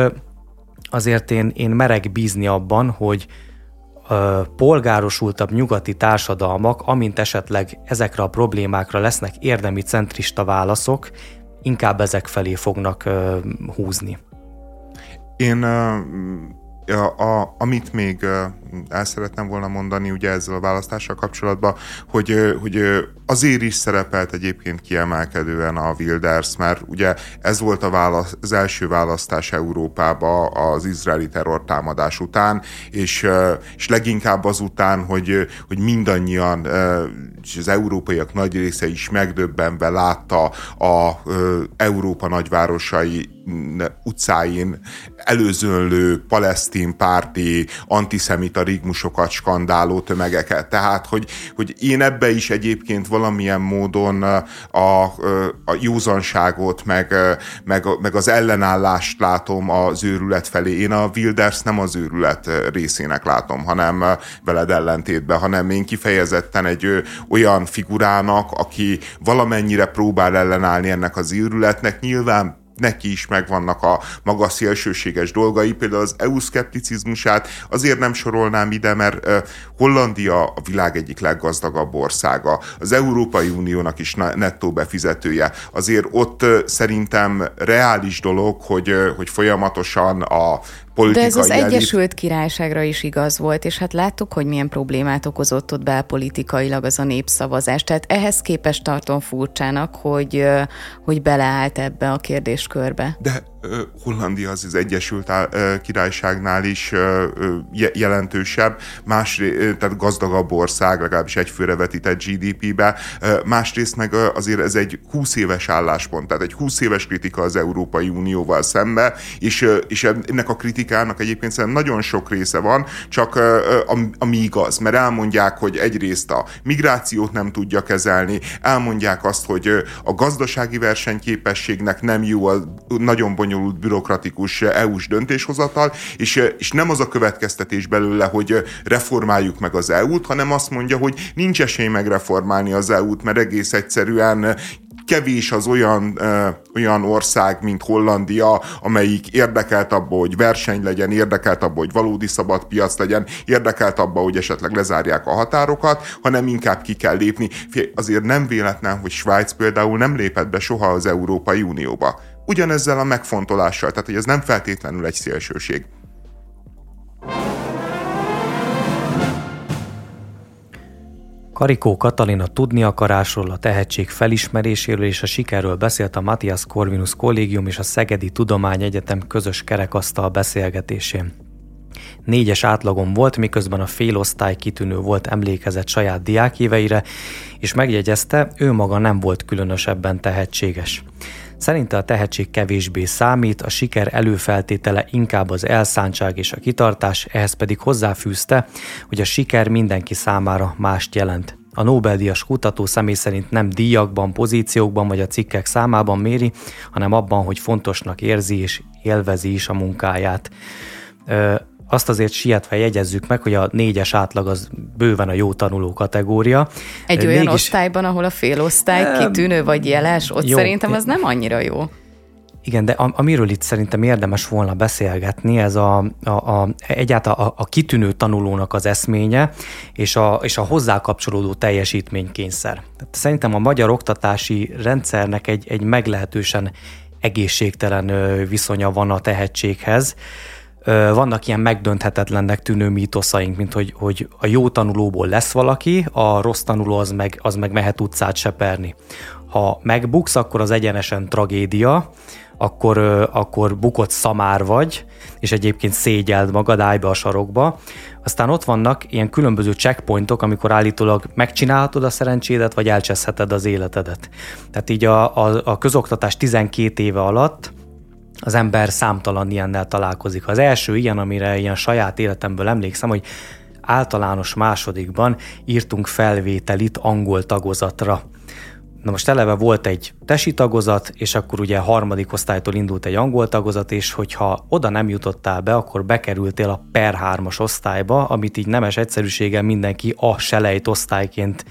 azért én, én merek bízni abban, hogy polgárosultabb nyugati társadalmak, amint esetleg ezekre a problémákra lesznek érdemi centrista válaszok, inkább ezek felé fognak húzni. Én a, a, amit még el szeretném volna mondani ugye ezzel a választással kapcsolatban, hogy, hogy azért is szerepelt egyébként kiemelkedően a Wilders, mert ugye ez volt a válasz, az első választás Európába az izraeli terrortámadás után, és, és leginkább azután, hogy, hogy mindannyian, és az európaiak nagy része is megdöbbenve látta a Európa nagyvárosai utcáin előzönlő palesztin párti antiszemita rigmusokat skandáló tömegeket. Tehát, hogy, hogy én ebbe is egyébként valamilyen módon a, a, józanságot, meg, meg, meg az ellenállást látom az őrület felé. Én a Wilders nem az őrület részének látom, hanem veled ellentétben, hanem én kifejezetten egy olyan figurának, aki valamennyire próbál ellenállni ennek az őrületnek, nyilván neki is megvannak a maga szélsőséges dolgai, például az EU-szkepticizmusát azért nem sorolnám ide, mert Hollandia a világ egyik leggazdagabb országa, az Európai Uniónak is nettó befizetője. Azért ott szerintem reális dolog, hogy, hogy folyamatosan a politikai De ez az elit... Egyesült Királyságra is igaz volt, és hát láttuk, hogy milyen problémát okozott ott belpolitikailag az a népszavazás. Tehát ehhez képest tartom furcsának, hogy, hogy beleállt ebbe a kérdéskörbe. De Hollandia az az Egyesült Királyságnál is jelentősebb, más, tehát gazdagabb ország, legalábbis egyfőre vetített GDP-be, másrészt meg azért ez egy 20 éves álláspont, tehát egy 20 éves kritika az Európai Unióval szembe, és, és ennek a kritikának egyébként szerintem nagyon sok része van, csak ami igaz, mert elmondják, hogy egyrészt a migrációt nem tudja kezelni, elmondják azt, hogy a gazdasági versenyképességnek nem jó a nagyon bonyolult bonyolult bürokratikus EU-s döntéshozatal, és, és nem az a következtetés belőle, hogy reformáljuk meg az EU-t, hanem azt mondja, hogy nincs esély megreformálni az EU-t, mert egész egyszerűen kevés az olyan, ö, olyan ország, mint Hollandia, amelyik érdekelt abba, hogy verseny legyen, érdekelt abba, hogy valódi szabad piac legyen, érdekelt abba, hogy esetleg lezárják a határokat, hanem inkább ki kell lépni. Azért nem véletlen, hogy Svájc például nem lépett be soha az Európai Unióba. Ugyanezzel a megfontolással, tehát hogy ez nem feltétlenül egy szélsőség. Karikó Katalina tudni akarásról, a tehetség felismeréséről és a sikerről beszélt a Matthias Corvinus Kollégium és a Szegedi Tudományegyetem közös kerekasztal beszélgetésén. Négyes átlagon volt, miközben a félosztály kitűnő volt emlékezett saját diákéveire, és megjegyezte, ő maga nem volt különösebben tehetséges. Szerinte a tehetség kevésbé számít, a siker előfeltétele inkább az elszántság és a kitartás, ehhez pedig hozzáfűzte, hogy a siker mindenki számára mást jelent. A Nobel-díjas kutató személy szerint nem díjakban, pozíciókban vagy a cikkek számában méri, hanem abban, hogy fontosnak érzi és élvezi is a munkáját azt azért sietve jegyezzük meg, hogy a négyes átlag az bőven a jó tanuló kategória. Egy Mégis... olyan osztályban, ahol a félosztály kitűnő vagy jeles, ott jó, szerintem az nem annyira jó. Igen, de amiről itt szerintem érdemes volna beszélgetni, ez a, a, a egyáltalán a, a kitűnő tanulónak az eszménye, és a, és a hozzá kapcsolódó teljesítménykényszer. Tehát szerintem a magyar oktatási rendszernek egy, egy meglehetősen egészségtelen viszonya van a tehetséghez vannak ilyen megdönthetetlennek tűnő mítoszaink, mint hogy, hogy a jó tanulóból lesz valaki, a rossz tanuló az meg, az meg mehet utcát seperni. Ha megbuksz, akkor az egyenesen tragédia, akkor, akkor bukott szamár vagy, és egyébként szégyeld magad, állj be a sarokba. Aztán ott vannak ilyen különböző checkpointok, amikor állítólag megcsinálhatod a szerencsédet, vagy elcseszheted az életedet. Tehát így a, a, a közoktatás 12 éve alatt az ember számtalan ilyennel találkozik. Az első ilyen, amire ilyen saját életemből emlékszem, hogy általános másodikban írtunk felvételit angol tagozatra. Na most eleve volt egy tesi tagozat, és akkor ugye harmadik osztálytól indult egy angol tagozat, és hogyha oda nem jutottál be, akkor bekerültél a per 3-as osztályba, amit így nemes egyszerűséggel mindenki a selejt osztályként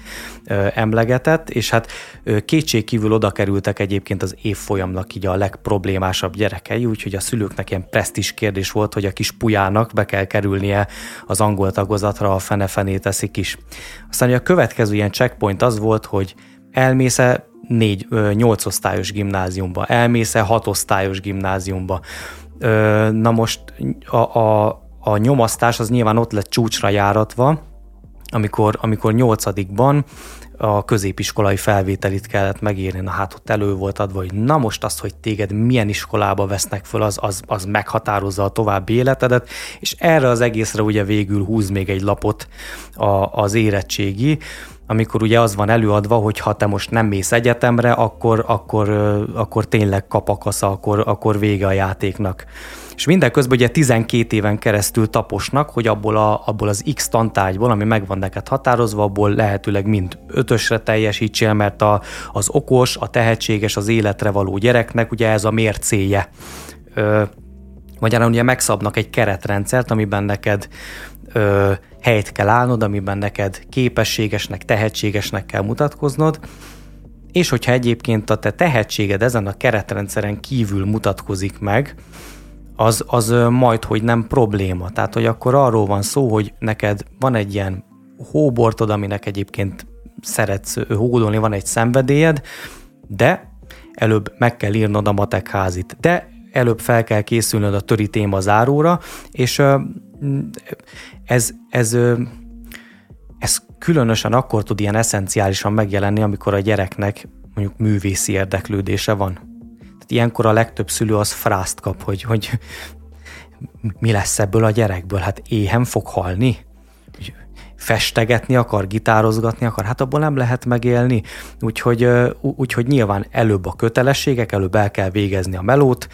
ö, emlegetett, és hát ö, kétségkívül oda kerültek egyébként az évfolyamnak így a legproblémásabb gyerekei, úgyhogy a szülőknek ilyen presztis kérdés volt, hogy a kis pujának be kell kerülnie az angol tagozatra, a fene-fené teszik is. Aztán a következő ilyen checkpoint az volt, hogy elmésze négy, nyolc osztályos gimnáziumba, elmésze hat osztályos gimnáziumba. Na most a, a, a nyomasztás az nyilván ott lett csúcsra járatva, amikor, amikor nyolcadikban a középiskolai felvételit kellett megírni, na hát ott elő volt adva, hogy na most az, hogy téged milyen iskolába vesznek föl, az, az, az meghatározza a további életedet, és erre az egészre ugye végül húz még egy lapot a, az érettségi, amikor ugye az van előadva, hogy ha te most nem mész egyetemre, akkor, akkor, akkor tényleg kapakasza, akkor, akkor vége a játéknak. És mindeközben ugye 12 éven keresztül taposnak, hogy abból, a, abból az X tantárgyból, ami meg van neked határozva, abból lehetőleg mind ötösre teljesítsél, mert a, az okos, a tehetséges, az életre való gyereknek ugye ez a mércéje. Ö, magyarán ugye megszabnak egy keretrendszert, amiben neked ö, helyt kell állnod, amiben neked képességesnek, tehetségesnek kell mutatkoznod, és hogyha egyébként a te tehetséged ezen a keretrendszeren kívül mutatkozik meg, az, az majd, hogy nem probléma. Tehát, hogy akkor arról van szó, hogy neked van egy ilyen hóbortod, aminek egyébként szeretsz hódolni, van egy szenvedélyed, de előbb meg kell írnod a matekházit, de előbb fel kell készülnöd a töri téma záróra, és ez, ez, ez különösen akkor tud ilyen eszenciálisan megjelenni, amikor a gyereknek mondjuk művészi érdeklődése van. Tehát ilyenkor a legtöbb szülő az frászt kap, hogy, hogy mi lesz ebből a gyerekből? Hát éhen fog halni? festegetni akar, gitározgatni akar, hát abból nem lehet megélni, úgyhogy, úgyhogy nyilván előbb a kötelességek, előbb el kell végezni a melót,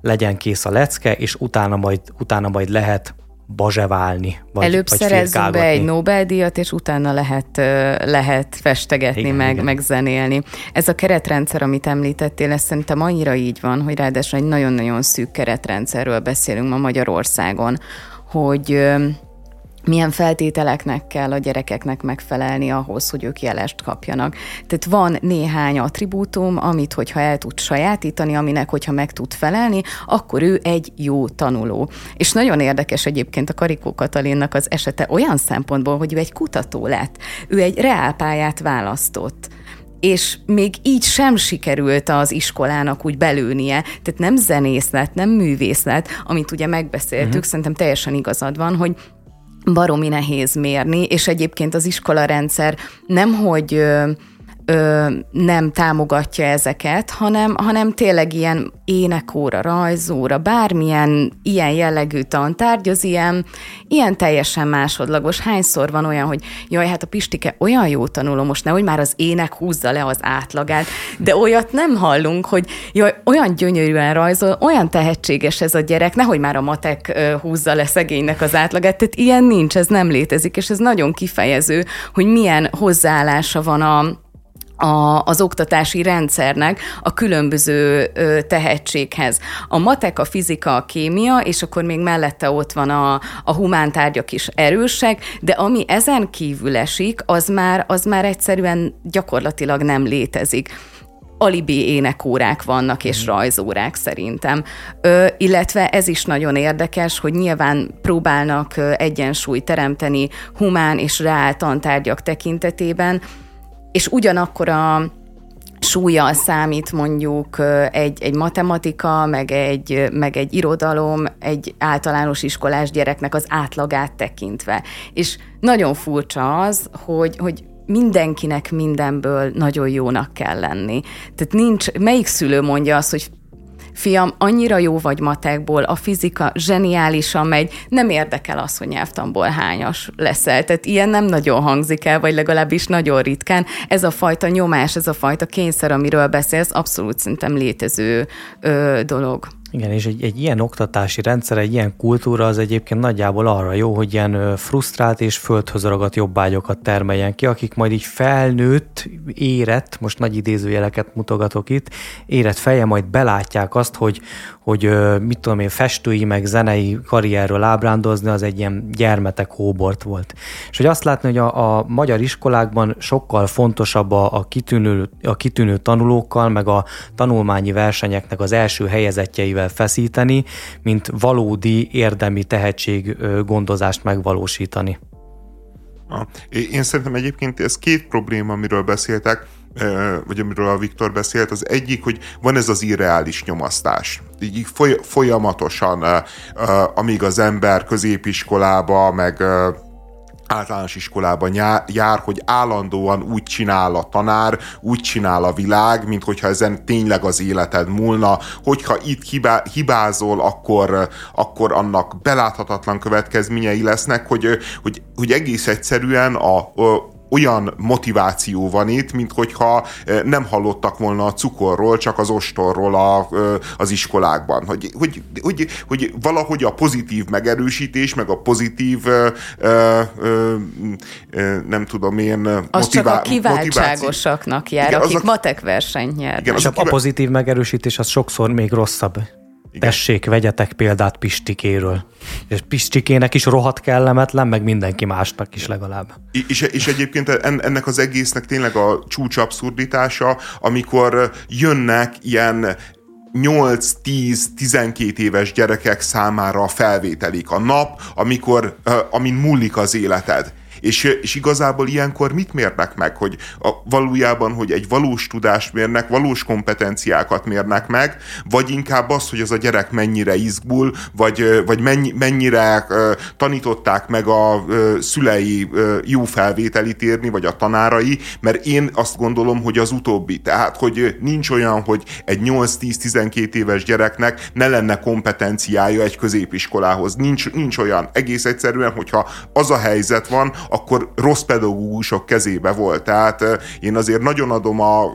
legyen kész a lecke, és utána majd, utána majd lehet bazseválni. Vagy, Előbb vagy szerezzünk be egy Nobel-díjat, és utána lehet, lehet festegetni, igen, meg, igen. meg zenélni. Ez a keretrendszer, amit említettél, ez szerintem annyira így van, hogy ráadásul egy nagyon-nagyon szűk keretrendszerről beszélünk ma Magyarországon, hogy milyen feltételeknek kell a gyerekeknek megfelelni ahhoz, hogy ők jelest kapjanak. Tehát van néhány attribútum, amit hogyha el tud sajátítani, aminek hogyha meg tud felelni, akkor ő egy jó tanuló. És nagyon érdekes egyébként a Karikó Katalinnak az esete olyan szempontból, hogy ő egy kutató lett. Ő egy reálpályát választott és még így sem sikerült az iskolának úgy belőnie. Tehát nem zenész lett, nem művész lett, amit ugye megbeszéltük, uh-huh. szerintem teljesen igazad van, hogy baromi nehéz mérni, és egyébként az iskolarendszer nemhogy ö, nem támogatja ezeket, hanem, hanem tényleg ilyen énekóra, rajzóra, bármilyen ilyen jellegű tantárgy, az ilyen, ilyen teljesen másodlagos. Hányszor van olyan, hogy jaj, hát a Pistike olyan jó tanuló, most nehogy már az ének húzza le az átlagát, de olyat nem hallunk, hogy jaj, olyan gyönyörűen rajzol, olyan tehetséges ez a gyerek, nehogy már a matek húzza le szegénynek az átlagát, tehát ilyen nincs, ez nem létezik, és ez nagyon kifejező, hogy milyen hozzáállása van a a, az oktatási rendszernek a különböző ö, tehetséghez. A matek, a fizika, a kémia, és akkor még mellette ott van a, a humántárgyak is erősek, de ami ezen kívül esik, az már, az már egyszerűen gyakorlatilag nem létezik alibi énekórák vannak, és mhm. rajzórák szerintem. Ö, illetve ez is nagyon érdekes, hogy nyilván próbálnak egyensúlyt teremteni humán és reál tantárgyak tekintetében, és ugyanakkor a súlyjal számít mondjuk egy, egy matematika, meg egy, meg egy irodalom, egy általános iskolás gyereknek az átlagát tekintve. És nagyon furcsa az, hogy, hogy mindenkinek mindenből nagyon jónak kell lenni. Tehát nincs, melyik szülő mondja azt, hogy fiam, annyira jó vagy matekból, a fizika zseniálisan megy, nem érdekel az, hogy nyelvtanból hányas leszel. Tehát ilyen nem nagyon hangzik el, vagy legalábbis nagyon ritkán. Ez a fajta nyomás, ez a fajta kényszer, amiről beszélsz, abszolút szerintem létező ö, dolog. Igen, és egy, egy ilyen oktatási rendszer, egy ilyen kultúra az egyébként nagyjából arra jó, hogy ilyen frusztrált és földhöz ragadt jobbágyokat termeljen ki, akik majd így felnőtt, érett, most nagy idézőjeleket mutogatok itt, érett feje majd belátják azt, hogy, hogy mit tudom én, festői meg zenei karrierről ábrándozni, az egy ilyen gyermetek hóbort volt. És hogy azt látni, hogy a, a magyar iskolákban sokkal fontosabb a, a, kitűnő, a kitűnő tanulókkal, meg a tanulmányi versenyeknek az első helyezettjeivel feszíteni, mint valódi érdemi tehetség gondozást megvalósítani. Én szerintem egyébként ez két probléma, amiről beszéltek vagy amiről a Viktor beszélt, az egyik, hogy van ez az irreális nyomasztás. Így folyamatosan, amíg az ember középiskolába, meg általános iskolában jár, hogy állandóan úgy csinál a tanár, úgy csinál a világ, mint hogyha ezen tényleg az életed múlna, hogyha itt hibá, hibázol, akkor, akkor annak beláthatatlan következményei lesznek, hogy, hogy, hogy egész egyszerűen a, a olyan motiváció van itt, mint hogyha nem hallottak volna a cukorról, csak az ostorról a, az iskolákban. Hogy, hogy, hogy, hogy valahogy a pozitív megerősítés, meg a pozitív nem tudom én az motivá- csak a kiváltságosaknak jár, igen, akik a, matek versenyt nyernek. Igen, és a, a pozitív megerősítés az sokszor még rosszabb. Igen. Tessék, vegyetek példát Pistikéről. És Pistikének is rohadt kellemetlen, meg mindenki másnak is legalább. És, és egyébként ennek az egésznek tényleg a csúcs abszurditása, amikor jönnek ilyen 8-10-12 éves gyerekek számára felvételik a nap, amikor, amin múlik az életed és, és igazából ilyenkor mit mérnek meg, hogy a, valójában, hogy egy valós tudást mérnek, valós kompetenciákat mérnek meg, vagy inkább az, hogy az a gyerek mennyire izgul, vagy, vagy mennyi, mennyire uh, tanították meg a uh, szülei uh, jó felvételit írni, vagy a tanárai, mert én azt gondolom, hogy az utóbbi. Tehát, hogy nincs olyan, hogy egy 8-10-12 éves gyereknek ne lenne kompetenciája egy középiskolához. Nincs, nincs olyan. Egész egyszerűen, hogyha az a helyzet van, akkor rossz pedagógusok kezébe volt. Tehát én azért nagyon adom a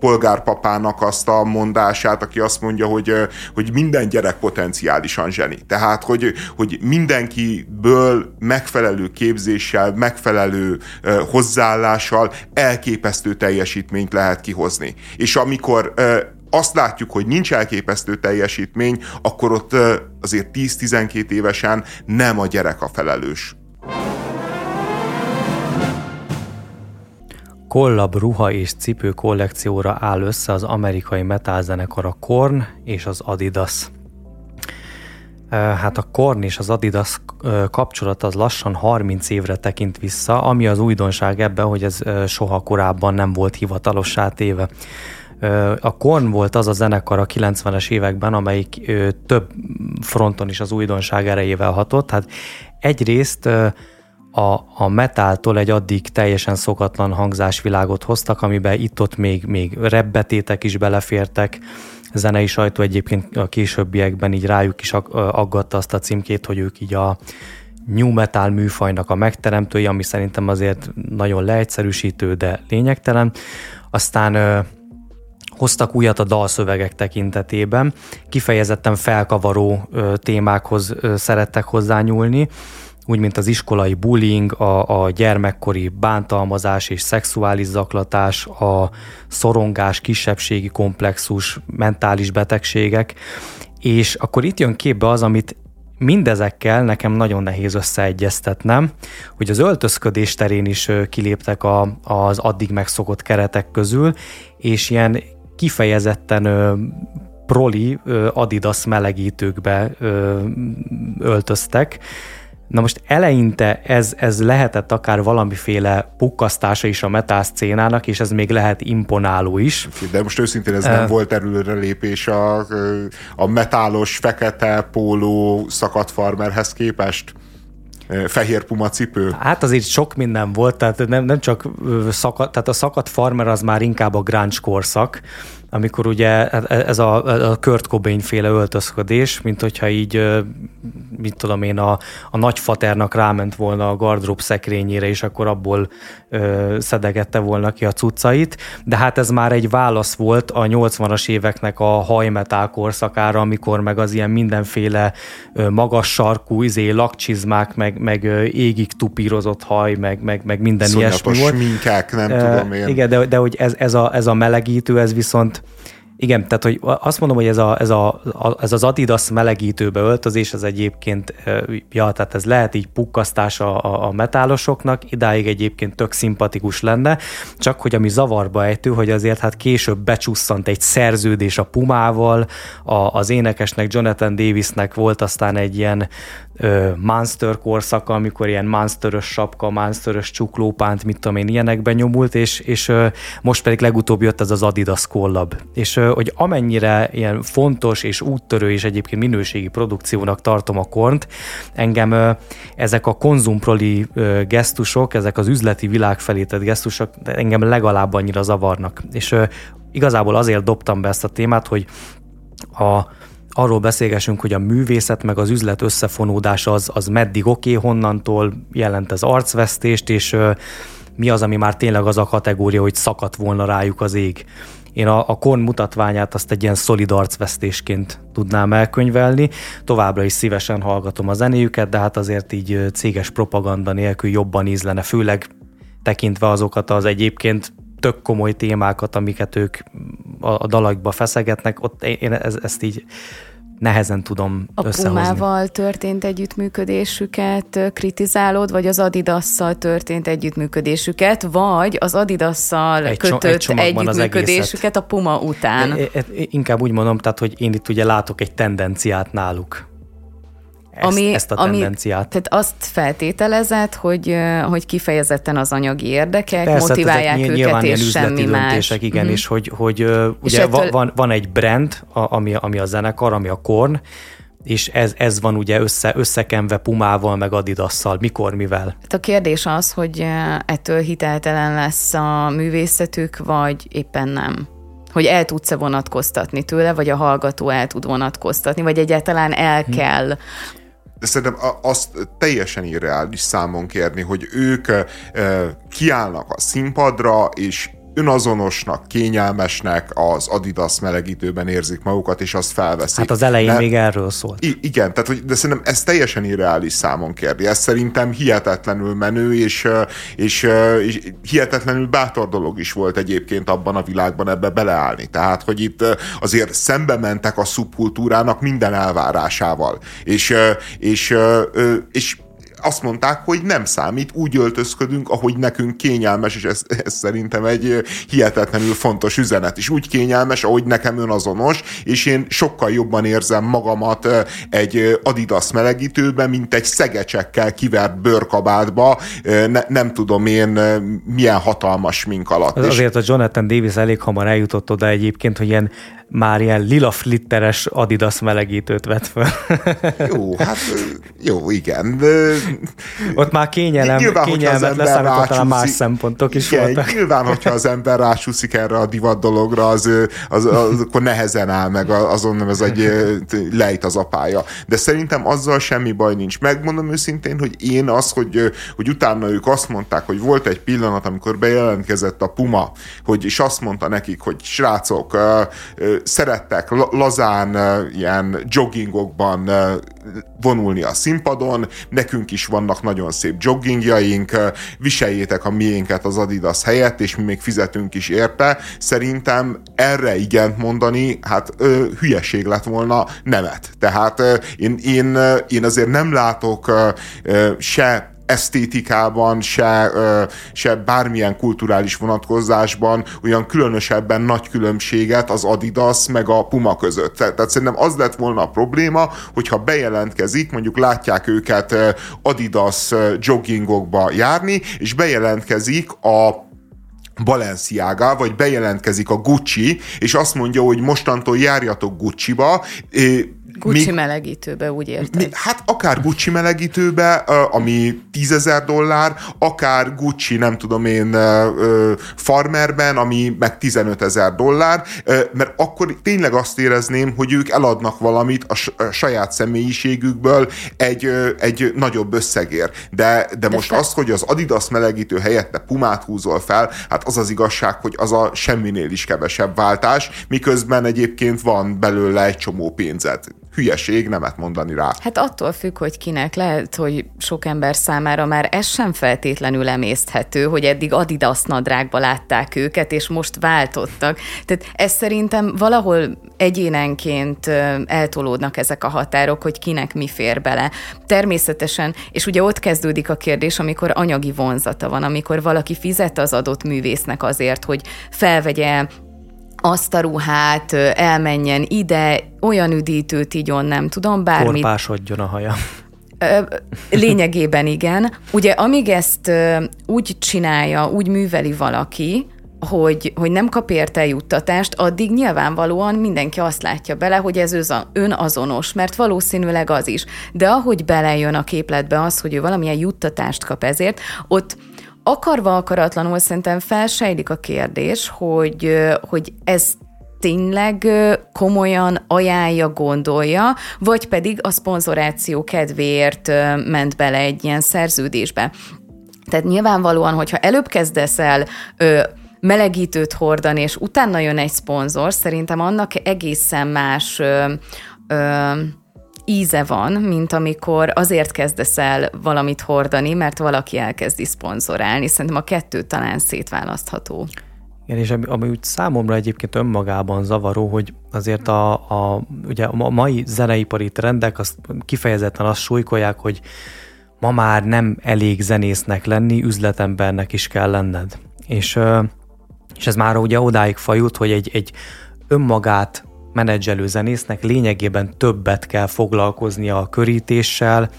polgárpapának azt a mondását, aki azt mondja, hogy, hogy minden gyerek potenciálisan zseni. Tehát, hogy, hogy mindenkiből megfelelő képzéssel, megfelelő hozzáállással elképesztő teljesítményt lehet kihozni. És amikor azt látjuk, hogy nincs elképesztő teljesítmény, akkor ott azért 10-12 évesen nem a gyerek a felelős. Kollab ruha és cipő kollekcióra áll össze az amerikai metálzenekar a Korn és az Adidas. Hát a Korn és az Adidas kapcsolat az lassan 30 évre tekint vissza, ami az újdonság ebben, hogy ez soha korábban nem volt hivatalossá téve. A Korn volt az a zenekar a 90-es években, amelyik több fronton is az újdonság erejével hatott. Hát egyrészt a, a metáltól egy addig teljesen szokatlan hangzásvilágot hoztak, amiben itt-ott még, még rebbetétek is belefértek, zenei sajtó egyébként a későbbiekben így rájuk is aggatta azt a címkét, hogy ők így a new metal műfajnak a megteremtői, ami szerintem azért nagyon leegyszerűsítő, de lényegtelen. Aztán hoztak újat a dalszövegek tekintetében, kifejezetten felkavaró témákhoz szerettek hozzányúlni, úgy, mint az iskolai bullying, a, a gyermekkori bántalmazás és szexuális zaklatás, a szorongás, kisebbségi komplexus, mentális betegségek, és akkor itt jön képbe az, amit mindezekkel nekem nagyon nehéz összeegyeztetnem, hogy az öltözködés terén is kiléptek a, az addig megszokott keretek közül, és ilyen kifejezetten proli Adidas melegítőkbe öltöztek. Na most eleinte ez, ez lehetett akár valamiféle pukkasztása is a metal szcénának, és ez még lehet imponáló is. De most őszintén ez uh, nem volt lépés a, a metálos, fekete póló szakadt farmerhez képest? fehér puma cipő? Hát azért sok minden volt, tehát nem, nem csak szakadt, tehát a szakadt farmer az már inkább a grunge korszak, amikor ugye e, e, ez a, a Kurt Cobain féle öltözködés, mint hogyha így, mit tudom én, a, a nagyfaternak ráment volna a gardrób szekrényére, és akkor abból ö, szedegette volna ki a cuccait, de hát ez már egy válasz volt a 80-as éveknek a hajmetál korszakára, amikor meg az ilyen mindenféle magas sarkú, izé, lakcsizmák, meg, meg égig tupírozott haj, meg, meg, meg minden Szonyatos ilyesmi volt. minkák, nem uh, tudom én. Igen, de, de hogy ez, ez, a, ez a melegítő, ez viszont igen, tehát hogy azt mondom, hogy ez, a, ez, a, ez az Adidas melegítőbe öltözés, az egyébként, ja, tehát ez lehet így pukkasztás a, a, a metálosoknak, idáig egyébként tök szimpatikus lenne, csak hogy ami zavarba ejtő, hogy azért hát később becsusszant egy szerződés a Pumával, a, az énekesnek, Jonathan Davisnek volt aztán egy ilyen monster korszaka, amikor ilyen monsterös sapka, monsterös csuklópánt, mit tudom én, ilyenekben nyomult, és, és most pedig legutóbb jött ez az Adidas Collab. És hogy amennyire ilyen fontos és úttörő és egyébként minőségi produkciónak tartom a kornt, engem ezek a konzumproli gesztusok, ezek az üzleti világ felé tett gesztusok engem legalább annyira zavarnak. És igazából azért dobtam be ezt a témát, hogy a arról beszélgessünk, hogy a művészet meg az üzlet összefonódása az, az meddig oké, okay, honnantól jelent ez arcvesztést, és ö, mi az, ami már tényleg az a kategória, hogy szakadt volna rájuk az ég. Én a, a kon mutatványát azt egy ilyen szolid arcvesztésként tudnám elkönyvelni. Továbbra is szívesen hallgatom a zenéjüket, de hát azért így céges propaganda nélkül jobban ízlene, főleg tekintve azokat az egyébként tök komoly témákat, amiket ők a, a dalakba feszegetnek, ott én ezt így nehezen tudom a összehozni. A Pumával történt együttműködésüket kritizálod, vagy az Adidasszal történt együttműködésüket, vagy az Adidasszal egy kötött egy együttműködésüket a Puma után? É, é, inkább úgy mondom, tehát, hogy én itt ugye látok egy tendenciát náluk ezt, ami, ezt a tendenciát. Ami, tehát azt feltételezett, hogy, hogy kifejezetten az anyagi érdekek Persze, motiválják ezek őket, és semmi más. Igen, mm. és hogy, hogy és ugye ettől... van, van egy brand, ami, ami a zenekar, ami a Korn, és ez, ez van ugye össze, összekenve Pumával, meg Adidasszal, mikor, mivel? Hát a kérdés az, hogy ettől hiteltelen lesz a művészetük, vagy éppen nem hogy el tudsz-e vonatkoztatni tőle, vagy a hallgató el tud vonatkoztatni, vagy egyáltalán el hm. kell de szerintem azt teljesen irreális számon kérni, hogy ők kiállnak a színpadra, és önazonosnak, kényelmesnek az Adidas melegítőben érzik magukat, és azt felveszik. Hát az elején De, még erről szólt. I- igen, tehát, hogy, de szerintem ez teljesen irreális számon kérdi. Ez szerintem hihetetlenül menő, és, és, és hihetetlenül bátor dolog is volt egyébként abban a világban ebbe beleállni. Tehát, hogy itt azért szembe mentek a szubkultúrának minden elvárásával. És, és, és, és azt mondták, hogy nem számít, úgy öltözködünk, ahogy nekünk kényelmes, és ez, ez szerintem egy hihetetlenül fontos üzenet, és úgy kényelmes, ahogy nekem önazonos, és én sokkal jobban érzem magamat egy Adidas melegítőben, mint egy szegecsekkel kivert bőrkabátba, ne, nem tudom én milyen hatalmas mink alatt. Azért a Jonathan Davis elég hamar eljutott oda egyébként, hogy ilyen már ilyen lila flitteres Adidas melegítőt vett fel. jó, hát jó, igen. Ott már kényelem, nyilván, kényelmet lesz, amikor talán más szempontok is igen, voltak. Nyilván, hogyha az ember rásúszik erre a divat dologra, az, az, az, akkor nehezen áll meg, azon nem ez egy lejt az apája. De szerintem azzal semmi baj nincs. Megmondom őszintén, hogy én az, hogy, hogy utána ők azt mondták, hogy volt egy pillanat, amikor bejelentkezett a Puma, hogy és azt mondta nekik, hogy srácok, szerettek lazán ilyen joggingokban vonulni a színpadon, nekünk is vannak nagyon szép joggingjaink, viseljétek a miénket az Adidas helyett, és mi még fizetünk is érte. Szerintem erre igent mondani, hát ö, hülyeség lett volna nemet. Tehát én, én, én azért nem látok ö, se esztétikában, se, se bármilyen kulturális vonatkozásban olyan különösebben nagy különbséget az Adidas meg a Puma között. Tehát szerintem az lett volna a probléma, hogyha bejelentkezik, mondjuk látják őket Adidas joggingokba járni, és bejelentkezik a Balenciaga, vagy bejelentkezik a Gucci, és azt mondja, hogy mostantól járjatok Gucci-ba, Gucci még, melegítőbe, úgy érted? Mi, hát akár Gucci melegítőbe, ami tízezer dollár, akár Gucci, nem tudom én, farmerben, ami meg 15 ezer dollár, mert akkor tényleg azt érezném, hogy ők eladnak valamit a saját személyiségükből egy, egy nagyobb összegér. De, de, de most fe... az, hogy az Adidas melegítő helyette Pumát húzol fel, hát az az igazság, hogy az a semminél is kevesebb váltás, miközben egyébként van belőle egy csomó pénzed hülyeség nemet mondani rá. Hát attól függ, hogy kinek. Lehet, hogy sok ember számára már ez sem feltétlenül emészthető, hogy eddig Adidas nadrágba látták őket, és most váltottak. Tehát ez szerintem valahol egyénenként eltolódnak ezek a határok, hogy kinek mi fér bele. Természetesen, és ugye ott kezdődik a kérdés, amikor anyagi vonzata van, amikor valaki fizet az adott művésznek azért, hogy felvegye azt a ruhát, elmenjen ide, olyan üdítőt igyon, nem tudom, bármit. Korpásodjon a haja. Lényegében igen. Ugye amíg ezt úgy csinálja, úgy műveli valaki, hogy, hogy nem kap érte juttatást, addig nyilvánvalóan mindenki azt látja bele, hogy ez önazonos, mert valószínűleg az is. De ahogy belejön a képletbe az, hogy ő valamilyen juttatást kap ezért, ott akarva akaratlanul szerintem felsejlik a kérdés, hogy, hogy ez tényleg komolyan ajánlja, gondolja, vagy pedig a szponzoráció kedvéért ment bele egy ilyen szerződésbe. Tehát nyilvánvalóan, hogyha előbb kezdesz el ö, melegítőt hordani, és utána jön egy szponzor, szerintem annak egészen más ö, ö, íze van, mint amikor azért kezdesz el valamit hordani, mert valaki elkezdi szponzorálni. Szerintem a kettő talán szétválasztható. Igen, és ami, ami úgy számomra egyébként önmagában zavaró, hogy azért a, a, ugye a mai zeneipari trendek azt kifejezetten azt súlykolják, hogy ma már nem elég zenésznek lenni, üzletembernek is kell lenned. És, és ez már ugye odáig fajult, hogy egy, egy önmagát menedzselő zenésznek lényegében többet kell foglalkoznia a körítéssel,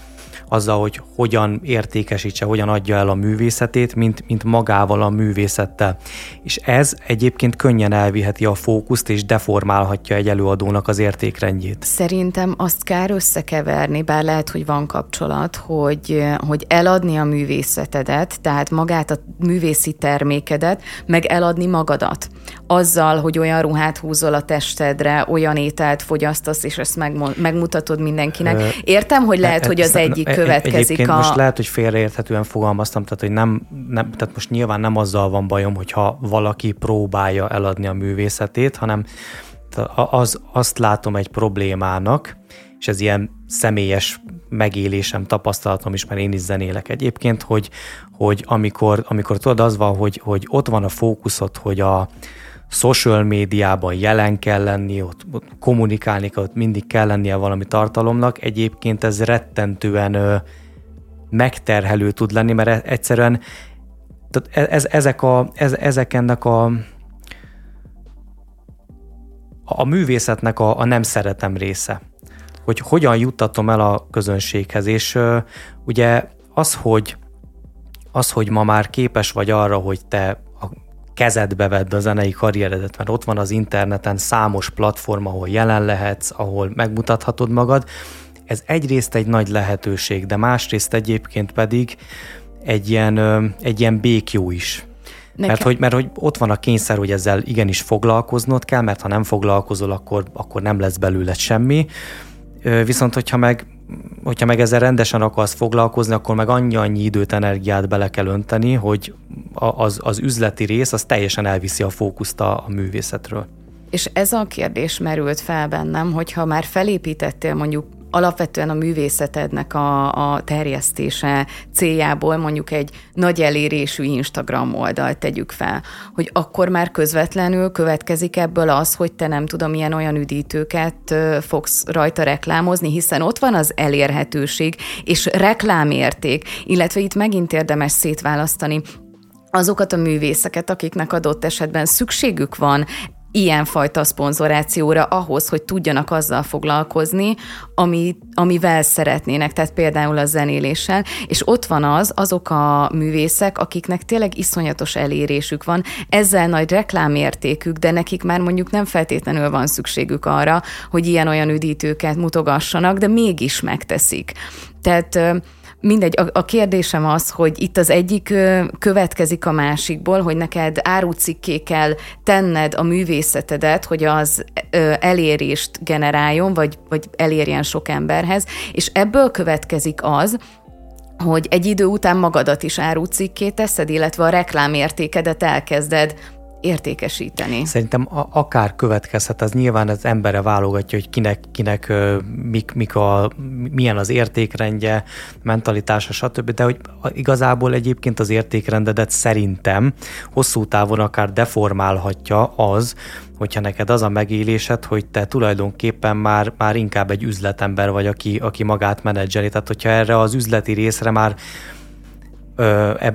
azzal, hogy hogyan értékesítse, hogyan adja el a művészetét, mint, mint magával a művészettel. És ez egyébként könnyen elviheti a fókuszt, és deformálhatja egy előadónak az értékrendjét. Szerintem azt kár összekeverni, bár lehet, hogy van kapcsolat, hogy, hogy eladni a művészetedet, tehát magát a művészi termékedet, meg eladni magadat. Azzal, hogy olyan ruhát húzol a testedre, olyan ételt fogyasztasz, és ezt megmutatod mindenkinek. Értem, hogy lehet, e, hogy az egyik e, következik Egyébként a... most lehet, hogy félreérthetően fogalmaztam, tehát hogy nem, nem, tehát most nyilván nem azzal van bajom, hogyha valaki próbálja eladni a művészetét, hanem az, azt látom egy problémának, és ez ilyen személyes megélésem, tapasztalatom is, mert én is zenélek egyébként, hogy, hogy amikor, amikor tudod, az van, hogy, hogy ott van a fókuszod, hogy a social médiában jelen kell lenni, ott, kommunikálni kell, ott mindig kell lennie valami tartalomnak, egyébként ez rettentően ö, megterhelő tud lenni, mert e, egyszerűen tehát ez, ezek, a, ez, ezek ennek a a művészetnek a, a nem szeretem része. Hogy hogyan juttatom el a közönséghez, és uh, ugye az, hogy az, hogy ma már képes vagy arra, hogy te kezedbe vedd a zenei karrieredet, mert ott van az interneten számos platform, ahol jelen lehetsz, ahol megmutathatod magad, ez egyrészt egy nagy lehetőség, de másrészt egyébként pedig egy ilyen, egy ilyen békjó is. Nekem. Mert hogy, mert hogy ott van a kényszer, hogy ezzel igenis foglalkoznod kell, mert ha nem foglalkozol, akkor, akkor nem lesz belőle semmi. Viszont hogyha meg, hogyha meg ezzel rendesen akarsz foglalkozni, akkor meg annyi-annyi időt, energiát bele kell önteni, hogy az, az üzleti rész az teljesen elviszi a fókuszt a, a művészetről. És ez a kérdés merült fel bennem, hogyha már felépítettél mondjuk alapvetően a művészetednek a, a terjesztése céljából mondjuk egy nagy elérésű Instagram oldalt tegyük fel, hogy akkor már közvetlenül következik ebből az, hogy te nem tudom, milyen olyan üdítőket fogsz rajta reklámozni, hiszen ott van az elérhetőség és reklámérték, illetve itt megint érdemes szétválasztani azokat a művészeket, akiknek adott esetben szükségük van ilyenfajta szponzorációra ahhoz, hogy tudjanak azzal foglalkozni, ami, amivel szeretnének, tehát például a zenéléssel, és ott van az, azok a művészek, akiknek tényleg iszonyatos elérésük van, ezzel nagy reklámértékük, de nekik már mondjuk nem feltétlenül van szükségük arra, hogy ilyen-olyan üdítőket mutogassanak, de mégis megteszik. Tehát Mindegy, a, a kérdésem az, hogy itt az egyik következik a másikból, hogy neked árucikké kell tenned a művészetedet, hogy az elérést generáljon, vagy, vagy elérjen sok emberhez, és ebből következik az, hogy egy idő után magadat is árucikké teszed, illetve a reklámértékedet elkezded értékesíteni. Szerintem a, akár következhet, az nyilván az embere válogatja, hogy kinek, kinek mik, mik a, milyen az értékrendje, mentalitása, stb. De hogy igazából egyébként az értékrendedet szerintem hosszú távon akár deformálhatja az, hogyha neked az a megélésed, hogy te tulajdonképpen már, már inkább egy üzletember vagy, aki, aki magát menedzseli. Tehát, hogyha erre az üzleti részre már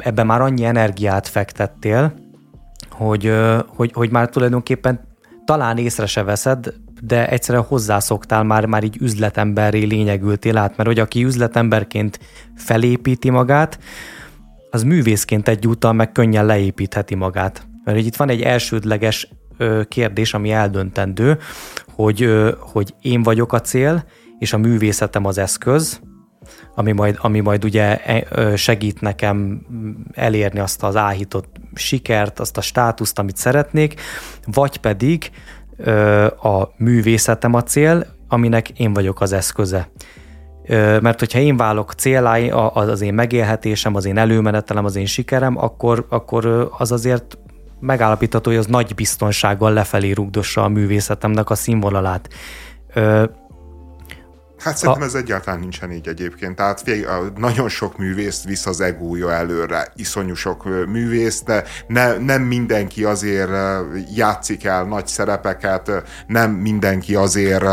ebben már annyi energiát fektettél, hogy, hogy, hogy már tulajdonképpen talán észre se veszed, de egyszerűen hozzászoktál már, már így üzletemberré lényegültél át, mert hogy aki üzletemberként felépíti magát, az művészként egyúttal meg könnyen leépítheti magát. Mert hogy itt van egy elsődleges kérdés, ami eldöntendő, hogy, hogy én vagyok a cél, és a művészetem az eszköz, ami majd, ami majd ugye e, segít nekem elérni azt az áhított sikert, azt a státuszt, amit szeretnék, vagy pedig a művészetem a cél, aminek én vagyok az eszköze. Mert hogyha én válok célái, az én megélhetésem, az én előmenetelem, az én sikerem, akkor, akkor az azért megállapítható, hogy az nagy biztonsággal lefelé rugdossa a művészetemnek a színvonalát. Hát szerintem a... ez egyáltalán nincsen így egyébként. Tehát nagyon sok művészt visz az egója előre, iszonyú sok művészt, de ne, nem mindenki azért játszik el nagy szerepeket, nem mindenki azért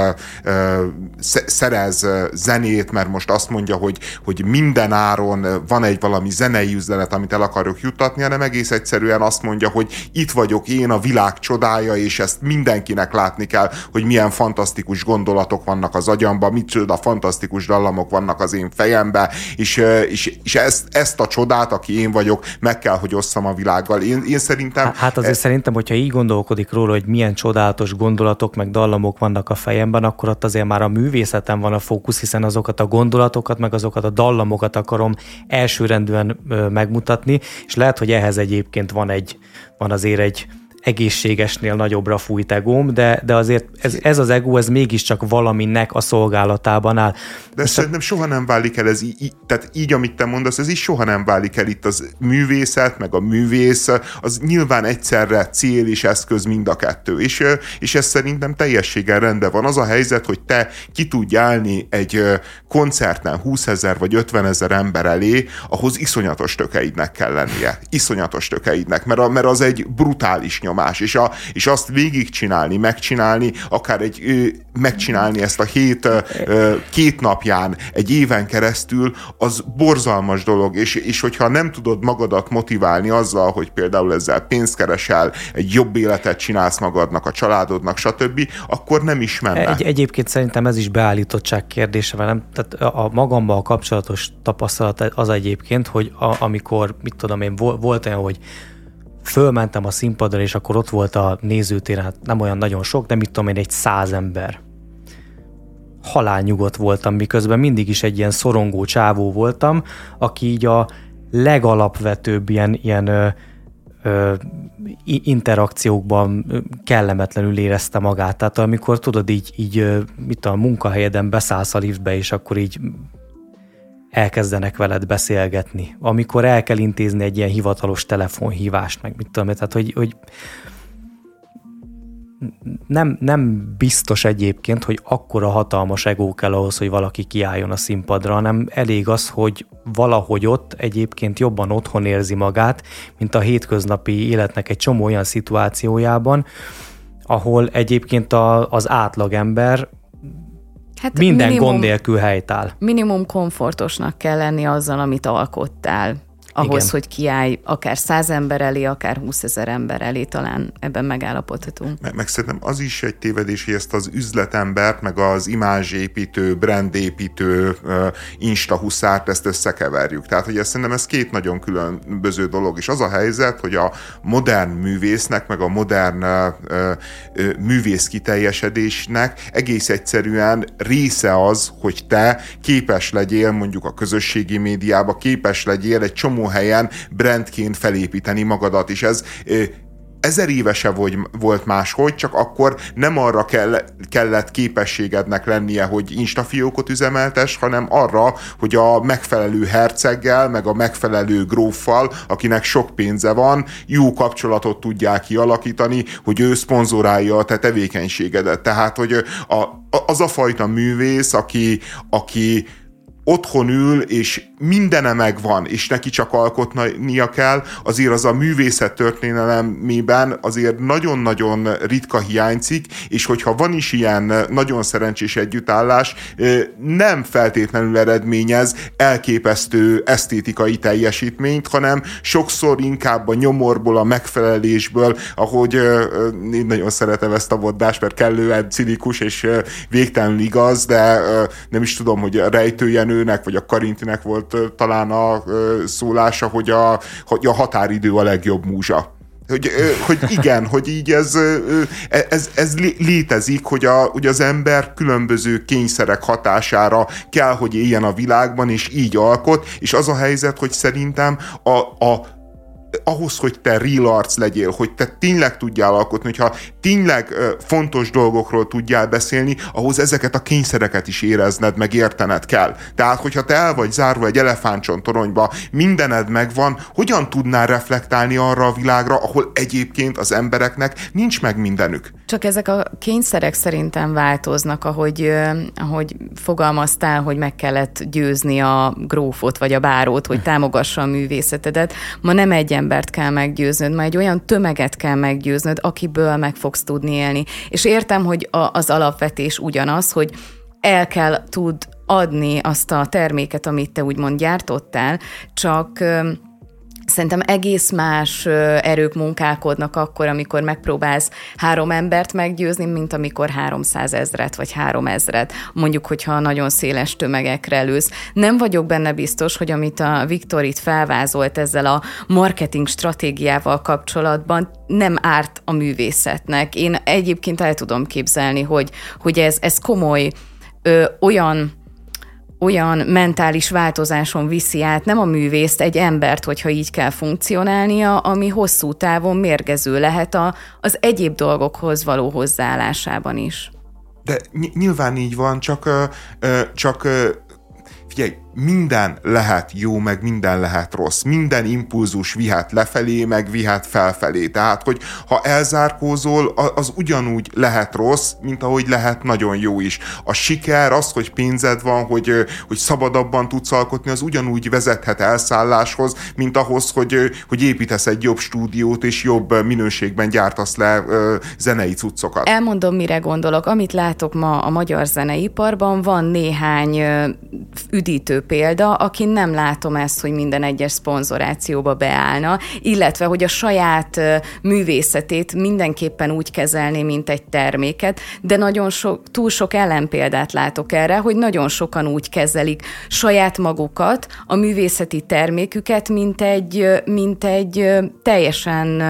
szerez zenét, mert most azt mondja, hogy, hogy minden áron van egy valami zenei üzenet, amit el akarok juttatni, hanem egész egyszerűen azt mondja, hogy itt vagyok én, a világ csodája, és ezt mindenkinek látni kell, hogy milyen fantasztikus gondolatok vannak az agyamban, mit micsoda fantasztikus dallamok vannak az én fejembe, és, és, és ezt, ezt a csodát, aki én vagyok, meg kell, hogy osszam a világgal. Én, én szerintem... Hát azért e... szerintem, hogyha így gondolkodik róla, hogy milyen csodálatos gondolatok, meg dallamok vannak a fejemben, akkor ott azért már a művészeten van a fókusz, hiszen azokat a gondolatokat, meg azokat a dallamokat akarom elsőrendűen megmutatni, és lehet, hogy ehhez egyébként van egy, van azért egy, egészségesnél nagyobbra fújt egóm, de, de azért ez, ez az ego, ez mégiscsak valaminek a szolgálatában áll. De Most szerintem soha nem válik el ez így, tehát így, amit te mondasz, ez is soha nem válik el itt az művészet, meg a művész, az nyilván egyszerre cél és eszköz mind a kettő, és, és ez szerintem teljességgel rendben van. Az a helyzet, hogy te ki tudj állni egy koncerten 20 ezer vagy 50 ezer ember elé, ahhoz iszonyatos tökeidnek kell lennie. Iszonyatos tökeidnek, mert, a, mert az egy brutális nyom nyomás, és, a, és azt végigcsinálni, megcsinálni, akár egy, megcsinálni ezt a hét, két napján, egy éven keresztül, az borzalmas dolog, és, és hogyha nem tudod magadat motiválni azzal, hogy például ezzel pénzt keresel, egy jobb életet csinálsz magadnak, a családodnak, stb., akkor nem is menne. Egy, egyébként szerintem ez is beállítottság kérdése velem. Tehát a magammal kapcsolatos tapasztalat az egyébként, hogy a, amikor, mit tudom én, volt olyan, hogy fölmentem a színpadra, és akkor ott volt a nézőtéren, hát nem olyan nagyon sok, de mit tudom én, egy száz ember. Halálnyugodt voltam, miközben mindig is egy ilyen szorongó csávó voltam, aki így a legalapvetőbb ilyen, ilyen ö, ö, interakciókban kellemetlenül érezte magát. Tehát amikor tudod így, így mit a munkahelyeden beszállsz a liftbe, és akkor így elkezdenek veled beszélgetni, amikor el kell intézni egy ilyen hivatalos telefonhívást, meg mit tudom, tehát hogy, hogy nem, nem biztos egyébként, hogy akkora hatalmas egó kell ahhoz, hogy valaki kiálljon a színpadra, hanem elég az, hogy valahogy ott egyébként jobban otthon érzi magát, mint a hétköznapi életnek egy csomó olyan szituációjában, ahol egyébként a, az átlagember Hát minden minimum, gond nélkül helytáll. Minimum komfortosnak kell lenni azzal, amit alkottál ahhoz, Igen. hogy kiállj akár száz ember elé, akár húszezer ember elé, talán ebben megállapodhatunk. Meg, meg szerintem az is egy tévedés, hogy ezt az üzletembert, meg az imázsépítő, brandépítő, uh, instahuszárt, ezt összekeverjük. Tehát, hogy ezt szerintem ez két nagyon különböző dolog, és az a helyzet, hogy a modern művésznek, meg a modern művész kiteljesedésnek egész egyszerűen része az, hogy te képes legyél mondjuk a közösségi médiába, képes legyél egy csomó helyen brandként felépíteni magadat, és ez ezer évese vagy, volt máshogy, csak akkor nem arra kell, kellett képességednek lennie, hogy instafiókot üzemeltes, hanem arra, hogy a megfelelő herceggel, meg a megfelelő gróffal, akinek sok pénze van, jó kapcsolatot tudják kialakítani, hogy ő szponzorálja a te tevékenységedet. Tehát, hogy a, az a fajta művész, aki, aki otthon ül, és mindene megvan, és neki csak alkotnia kell, azért az a művészet történelemében azért nagyon-nagyon ritka hiányzik, és hogyha van is ilyen nagyon szerencsés együttállás, nem feltétlenül eredményez elképesztő esztétikai teljesítményt, hanem sokszor inkább a nyomorból, a megfelelésből, ahogy én nagyon szeretem ezt a mondást, mert kellően cinikus és végtelenül igaz, de nem is tudom, hogy a rejtőjenőnek, vagy a Karintinek volt talán a szólása, hogy a, hogy a határidő a legjobb múzsa. Hogy, hogy igen, [laughs] hogy így ez, ez, ez létezik, hogy, a, hogy az ember különböző kényszerek hatására kell, hogy éljen a világban, és így alkot, és az a helyzet, hogy szerintem a, a ahhoz, hogy te real arc legyél, hogy te tényleg tudjál alkotni, hogyha tényleg fontos dolgokról tudjál beszélni, ahhoz ezeket a kényszereket is érezned, meg értened kell. Tehát, hogyha te el vagy zárva egy toronyba, mindened megvan, hogyan tudnál reflektálni arra a világra, ahol egyébként az embereknek nincs meg mindenük? Csak ezek a kényszerek szerintem változnak, ahogy, ahogy fogalmaztál, hogy meg kellett győzni a grófot vagy a bárót, hogy támogassa a művészetedet. Ma nem egy embert kell meggyőznöd, ma egy olyan tömeget kell meggyőznöd, akiből meg fogsz tudni élni. És értem, hogy a, az alapvetés ugyanaz, hogy el kell tud adni azt a terméket, amit te úgymond gyártottál, csak Szerintem egész más erők munkálkodnak akkor, amikor megpróbálsz három embert meggyőzni, mint amikor 300 ezret vagy 3 ezret. Mondjuk, hogyha nagyon széles tömegekre lősz. Nem vagyok benne biztos, hogy amit a Viktor itt felvázolt ezzel a marketing stratégiával kapcsolatban, nem árt a művészetnek. Én egyébként el tudom képzelni, hogy, hogy ez, ez komoly ö, olyan olyan mentális változáson viszi át nem a művészt, egy embert, hogyha így kell funkcionálnia, ami hosszú távon mérgező lehet a, az egyéb dolgokhoz való hozzáállásában is. De nyilván így van, csak, csak figyelj, minden lehet jó, meg minden lehet rossz. Minden impulzus vihet lefelé, meg vihet felfelé. Tehát, hogy ha elzárkózol, az ugyanúgy lehet rossz, mint ahogy lehet nagyon jó is. A siker, az, hogy pénzed van, hogy, hogy szabadabban tudsz alkotni, az ugyanúgy vezethet elszálláshoz, mint ahhoz, hogy, hogy építesz egy jobb stúdiót, és jobb minőségben gyártasz le zenei cuccokat. Elmondom, mire gondolok. Amit látok ma a magyar zeneiparban, van néhány üdítő példa, akin nem látom ezt, hogy minden egyes szponzorációba beállna, illetve, hogy a saját művészetét mindenképpen úgy kezelni, mint egy terméket, de nagyon sok, túl sok ellenpéldát látok erre, hogy nagyon sokan úgy kezelik saját magukat, a művészeti terméküket, mint egy, mint egy teljesen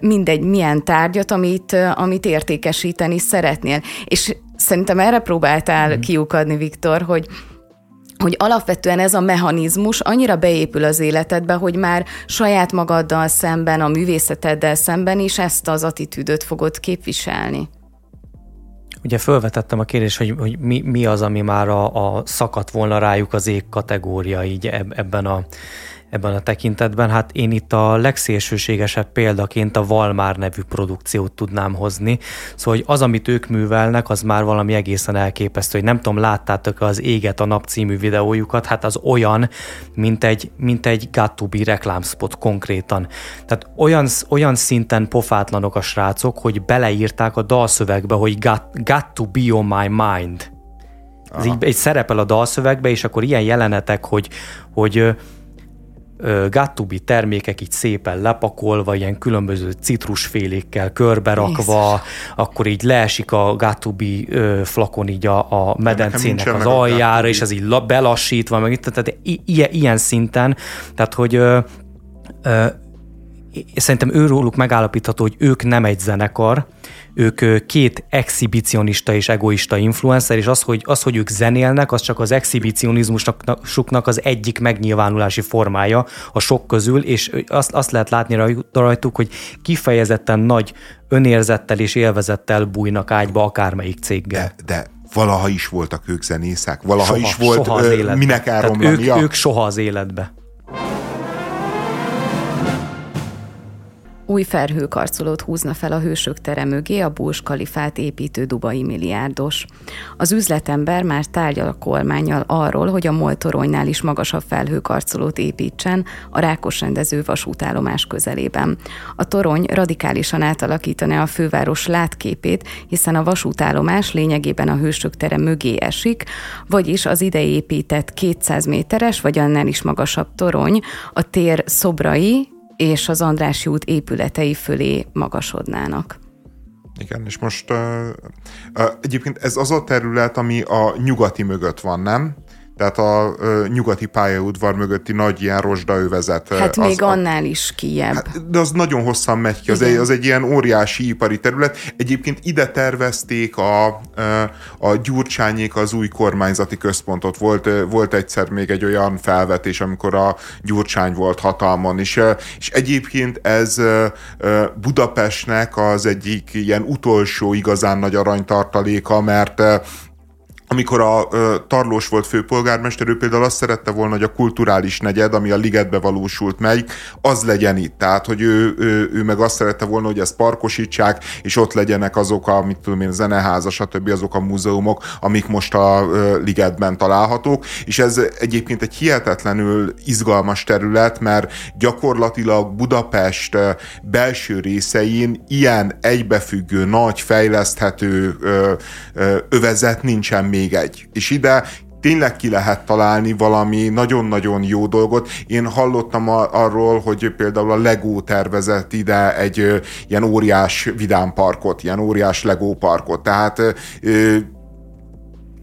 mindegy milyen tárgyat, amit, amit értékesíteni szeretnél. És szerintem erre próbáltál mm. kiukadni, Viktor, hogy hogy alapvetően ez a mechanizmus annyira beépül az életedbe, hogy már saját magaddal szemben, a művészeteddel szemben is ezt az attitűdöt fogod képviselni. Ugye felvetettem a kérdést, hogy, hogy mi, mi az, ami már a, a szakadt volna rájuk az ég kategória így ebben a ebben a tekintetben. Hát én itt a legszélsőségesebb példaként a Valmár nevű produkciót tudnám hozni. Szóval hogy az, amit ők művelnek, az már valami egészen elképesztő, hogy nem tudom, láttátok az Éget a nap című videójukat, hát az olyan, mint egy, mint egy be reklámspot konkrétan. Tehát olyan, olyan szinten pofátlanok a srácok, hogy beleírták a dalszövegbe, hogy got, got to be on my mind. Ez így, így szerepel a dalszövegbe, és akkor ilyen jelenetek, hogy, hogy Gattubi termékek így szépen lepakolva, ilyen különböző citrusfélékkel körberakva, Jézus. akkor így leesik a Gattubi flakon így a, a medencének az aljára, és ez így belassítva, meg itt, tehát ilyen, ilyen szinten, tehát hogy ö, ö, szerintem őróluk megállapítható, hogy ők nem egy zenekar, ők két exhibicionista és egoista influencer, és az, hogy, az, hogy ők zenélnek, az csak az exhibicionizmusnak az egyik megnyilvánulási formája a sok közül, és azt, azt lehet látni rajtuk, hogy kifejezetten nagy önérzettel és élvezettel bújnak ágyba akármelyik céggel. De, de valaha is voltak ők zenészek, valaha soha, is volt, soha az ö, minek elromlania. Ők, ők soha az életbe. Új felhőkarcolót húzna fel a hősök tere mögé a Burj Kalifát építő dubai milliárdos. Az üzletember már tárgyal a kormányjal arról, hogy a MOL toronynál is magasabb felhőkarcolót építsen a rákos rendező vasútállomás közelében. A torony radikálisan átalakítaná a főváros látképét, hiszen a vasútállomás lényegében a hősök tere mögé esik, vagyis az ide épített 200 méteres vagy annál is magasabb torony a tér szobrai és az Andrássy út épületei fölé magasodnának. Igen, és most uh, uh, egyébként ez az a terület, ami a nyugati mögött van, nem? Tehát a ö, nyugati pályaudvar mögötti nagy ilyen rozsdaövezet. Hát az, még annál is kijebb. Hát, de az nagyon hosszan megy ki, az egy, az egy ilyen óriási ipari terület. Egyébként ide tervezték a, a Gyurcsányék az új kormányzati központot. Volt, volt egyszer még egy olyan felvetés, amikor a Gyurcsány volt hatalmon, és, és egyébként ez Budapestnek az egyik ilyen utolsó igazán nagy aranytartaléka, mert amikor a ö, Tarlós volt főpolgármester, ő például azt szerette volna, hogy a kulturális negyed, ami a ligetbe valósult meg, az legyen itt. Tehát, hogy ő, ő, ő meg azt szerette volna, hogy ezt parkosítsák, és ott legyenek azok a, mit tudom én, zeneháza, stb. azok a múzeumok, amik most a ö, ligetben találhatók. És ez egyébként egy hihetetlenül izgalmas terület, mert gyakorlatilag Budapest belső részein ilyen egybefüggő, nagy, fejleszthető ö, ö, övezet nincsen még még egy. És ide tényleg ki lehet találni valami nagyon-nagyon jó dolgot. Én hallottam arról, hogy például a Lego tervezett ide egy ilyen óriás vidámparkot, ilyen óriás Lego parkot. Tehát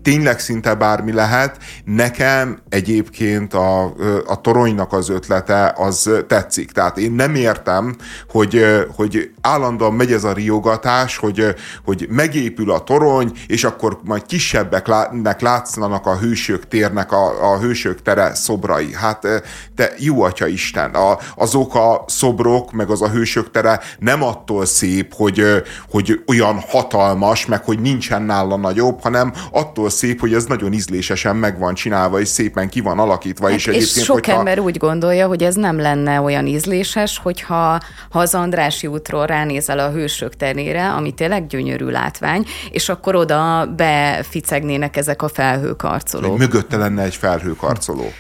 tényleg szinte bármi lehet. Nekem egyébként a, a toronynak az ötlete az tetszik. Tehát én nem értem, hogy, hogy állandóan megy ez a riogatás, hogy, hogy megépül a torony, és akkor majd kisebbeknek látszanak a hősök térnek, a, a hősök tere szobrai. Hát te jó atya Isten, a, azok a szobrok, meg az a hősök tere nem attól szép, hogy, hogy olyan hatalmas, meg hogy nincsen nála nagyobb, hanem attól szép, hogy ez nagyon ízlésesen meg van csinálva, és szépen ki van alakítva. Hát, és, és sok hogyha... ember úgy gondolja, hogy ez nem lenne olyan ízléses, hogyha ha az Andrási útról ránézel a hősök terére, ami tényleg gyönyörű látvány, és akkor oda beficegnének ezek a felhőkarcolók. Mögötte lenne egy felhőkarcoló.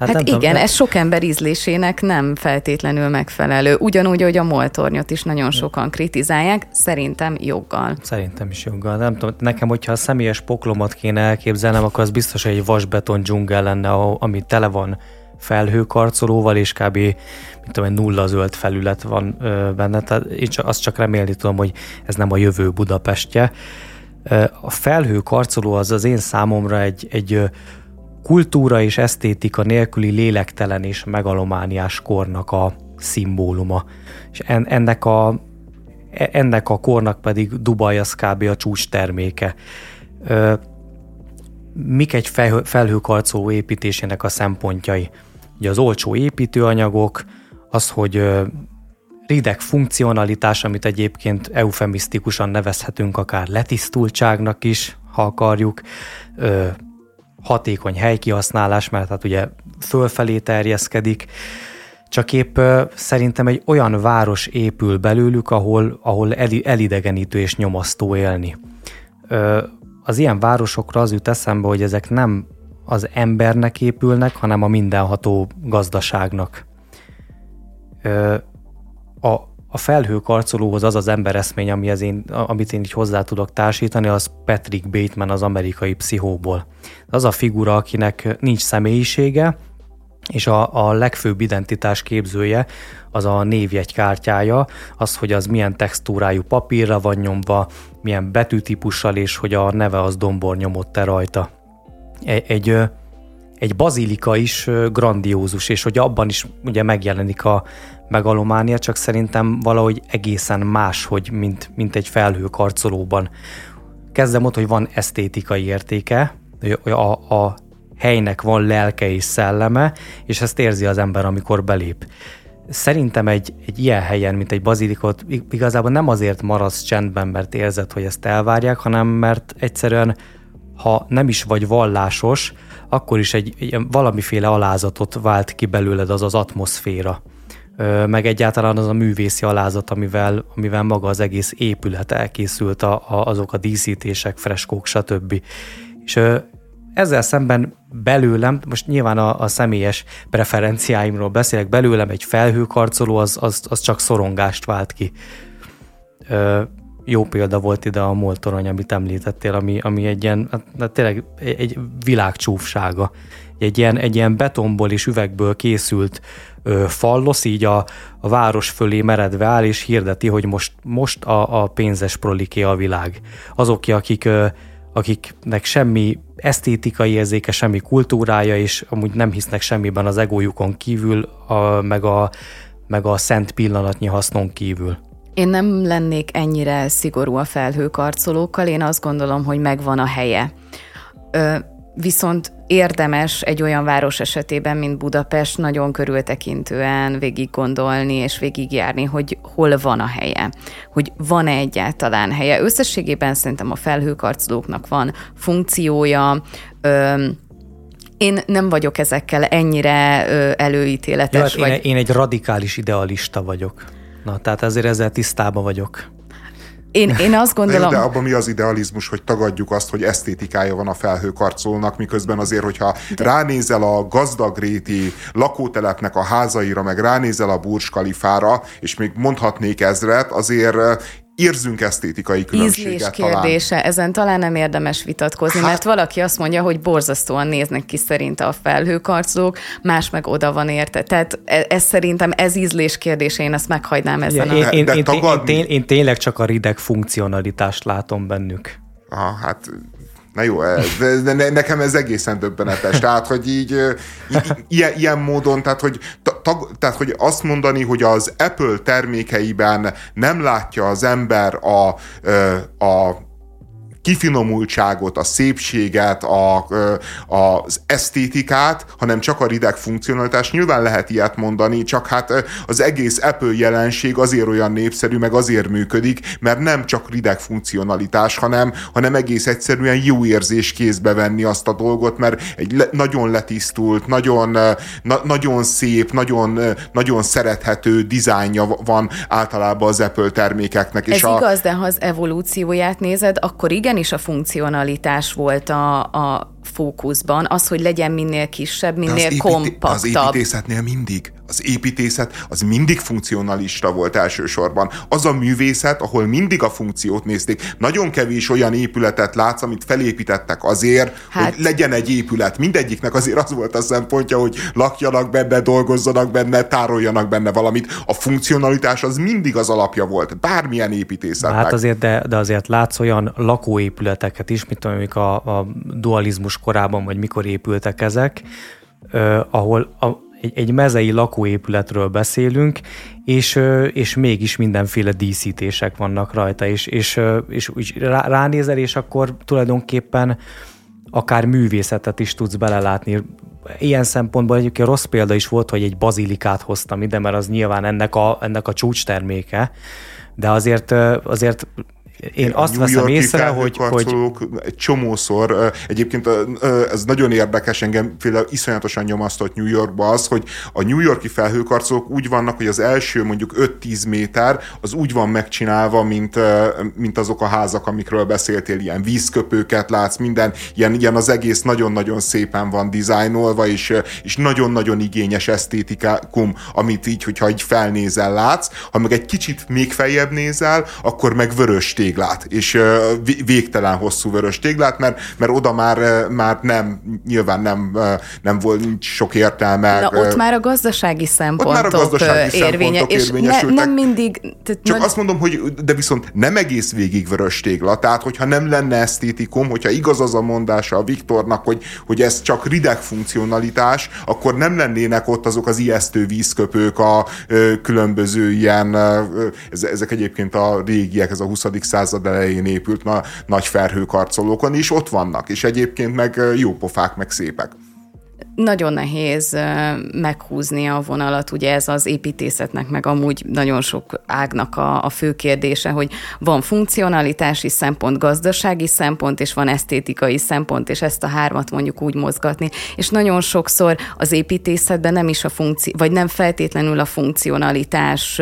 Hát, hát igen, tudom, ez sok ember ízlésének nem feltétlenül megfelelő. Ugyanúgy, hogy a moltornyot is nagyon sokan kritizálják, szerintem joggal. Szerintem is joggal. Nem tudom, nekem, hogyha a személyes poklomat kéne elképzelnem, akkor az biztos, hogy egy vasbeton dzsungel lenne, ami tele van felhőkarcolóval, és kb. mint tudom, nulla zöld felület van ö, benne. Tehát én csak, azt csak remélni tudom, hogy ez nem a jövő Budapestje. A felhőkarcoló az az én számomra egy, egy kultúra és esztétika nélküli lélektelen és megalomániás kornak a szimbóluma. És en, ennek a, e, ennek a kornak pedig Dubaj az kb. a csúcs terméke. Ö, mik egy felhőkarcoló építésének a szempontjai? Ugye az olcsó építőanyagok, az, hogy rideg funkcionalitás, amit egyébként eufemisztikusan nevezhetünk akár letisztultságnak is, ha akarjuk, hatékony helykihasználás, mert hát ugye fölfelé terjeszkedik, csak épp szerintem egy olyan város épül belőlük, ahol, ahol elidegenítő és nyomasztó élni. Az ilyen városokra az jut eszembe, hogy ezek nem az embernek épülnek, hanem a mindenható gazdaságnak. A, a felhőkarcolóhoz az az embereszmény, ami az én, amit én így hozzá tudok társítani, az Patrick Bateman az amerikai pszichóból. Az a figura, akinek nincs személyisége, és a, a legfőbb identitás képzője az a névjegykártyája, az, hogy az milyen textúrájú papírra van nyomva, milyen betűtípussal, és hogy a neve az dombor nyomott-e rajta. Egy, egy, egy bazilika is grandiózus, és hogy abban is ugye megjelenik a megalománia, csak szerintem valahogy egészen más, hogy mint, mint egy felhőkarcolóban. Kezdem ott, hogy van esztétikai értéke, a, a helynek van lelke és szelleme, és ezt érzi az ember, amikor belép. Szerintem egy, egy ilyen helyen, mint egy bazilikot, igazából nem azért maradsz csendben, mert érzed, hogy ezt elvárják, hanem mert egyszerűen, ha nem is vagy vallásos, akkor is egy, egy valamiféle alázatot vált ki belőled az az atmoszféra meg egyáltalán az a művészi alázat, amivel, amivel maga az egész épület elkészült, a, a, azok a díszítések, freskók, stb. És ezzel szemben belőlem, most nyilván a, a személyes preferenciáimról beszélek, belőlem egy felhőkarcoló, az, az, az csak szorongást vált ki. Ö, jó példa volt ide a moltorony, amit említettél, ami, ami egy ilyen, hát, hát tényleg egy világcsúfsága. Egy ilyen, egy ilyen betonból és üvegből készült ö, fallosz így a, a város fölé meredve áll, és hirdeti, hogy most, most a, a pénzes proliké a világ. Azok, akik, ö, akiknek semmi esztétikai érzéke, semmi kultúrája, és amúgy nem hisznek semmiben az egójukon kívül, a, meg, a, meg a szent pillanatnyi hasznon kívül. Én nem lennék ennyire szigorú a felhőkarcolókkal, én azt gondolom, hogy megvan a helye. Ö, viszont érdemes egy olyan város esetében, mint Budapest, nagyon körültekintően végig gondolni és végigjárni, hogy hol van a helye, hogy van-e egyáltalán helye. Összességében szerintem a felhőkarcolóknak van funkciója, ö, én nem vagyok ezekkel ennyire előítéletes. Ja, hát vagy... én, én egy radikális idealista vagyok. Na, tehát ezért ezzel tisztában vagyok. Én, én azt gondolom... De, de abban mi az idealizmus, hogy tagadjuk azt, hogy esztétikája van a felhőkarcolónak, miközben azért, hogyha de... ránézel a gazdagréti lakótelepnek a házaira, meg ránézel a Burj Kalifára, és még mondhatnék ezret, azért érzünk esztétikai különbséget. Ízlés kérdése, talán. ezen talán nem érdemes vitatkozni, hát, mert valaki azt mondja, hogy borzasztóan néznek ki szerint a felhőkarcolók, más meg oda van érte. Tehát ez, ez szerintem ez ízlés kérdése, én ezt meghagynám ezen ja, a... Én, én, én, én, én, én tényleg csak a rideg funkcionalitást látom bennük. Aha, hát Na jó, de, de nekem ez egészen döbbenetes. Tehát, hogy így, így ilyen, módon, tehát hogy, tag, tehát, hogy azt mondani, hogy az Apple termékeiben nem látja az ember a, a kifinomultságot, a szépséget, a, az esztétikát, hanem csak a rideg funkcionalitás. Nyilván lehet ilyet mondani, csak hát az egész Apple jelenség azért olyan népszerű, meg azért működik, mert nem csak rideg funkcionalitás, hanem, hanem egész egyszerűen jó érzés kézbe venni azt a dolgot, mert egy le, nagyon letisztult, nagyon, na, nagyon szép, nagyon, nagyon szerethető dizájnja van általában az Apple termékeknek. Ez és igaz, a... de ha az evolúcióját nézed, akkor igen, igenis a funkcionalitás volt a, a fókuszban, az, hogy legyen minél kisebb, minél az kompaktabb. Az építészetnél mindig. Az építészet az mindig funkcionalista volt elsősorban. Az a művészet, ahol mindig a funkciót nézték. Nagyon kevés olyan épületet látsz, amit felépítettek azért, hát... hogy legyen egy épület. Mindegyiknek azért az volt a szempontja, hogy lakjanak benne, dolgozzanak benne, tároljanak benne valamit. A funkcionalitás az mindig az alapja volt, bármilyen építészetnek. Hát azért, de, de azért látsz olyan lakóépületeket is, mint tudom, a, a dualizmus korában, vagy mikor épültek ezek, eh, ahol a, egy, egy mezei lakóépületről beszélünk, és, és mégis mindenféle díszítések vannak rajta, és, és, és úgy ránézel, és akkor tulajdonképpen akár művészetet is tudsz belelátni. Ilyen szempontból egyébként rossz példa is volt, hogy egy bazilikát hoztam ide, mert az nyilván ennek a, ennek a csúcs terméke, de azért, azért én azt New veszem észre, hogy, hogy... csomószor, egyébként ez nagyon érdekes, engem például iszonyatosan nyomasztott New Yorkba az, hogy a New Yorki felhőkarcolók úgy vannak, hogy az első mondjuk 5-10 méter az úgy van megcsinálva, mint, mint azok a házak, amikről beszéltél, ilyen vízköpőket látsz, minden, ilyen, ilyen az egész nagyon-nagyon szépen van dizájnolva, és, és nagyon-nagyon igényes esztétikum, amit így, hogyha így felnézel látsz, ha meg egy kicsit még feljebb nézel, akkor meg vörös téglát, és végtelen hosszú vörös téglát, mert, mert oda már, már nem, nyilván nem, nem volt sok értelme. Na, ott már a gazdasági szempontok, ott már a gazdasági érvénye, szempontok és érvényesültek. Ne, nem mindig... Tehát Csak nem... azt mondom, hogy de viszont nem egész végig vörös tégla, tehát hogyha nem lenne esztétikum, hogyha igaz az a mondása a Viktornak, hogy, hogy ez csak rideg funkcionalitás, akkor nem lennének ott azok az ijesztő vízköpők, a ö, különböző ilyen, ö, ezek egyébként a régiek, ez a 20 század elején épült na, nagy felhőkarcolókon is ott vannak, és egyébként meg jó pofák, meg szépek nagyon nehéz meghúzni a vonalat, ugye ez az építészetnek, meg amúgy nagyon sok ágnak a, a fő kérdése, hogy van funkcionalitási szempont, gazdasági szempont, és van esztétikai szempont, és ezt a hármat mondjuk úgy mozgatni. És nagyon sokszor az építészetben nem is a funkció, vagy nem feltétlenül a funkcionalitás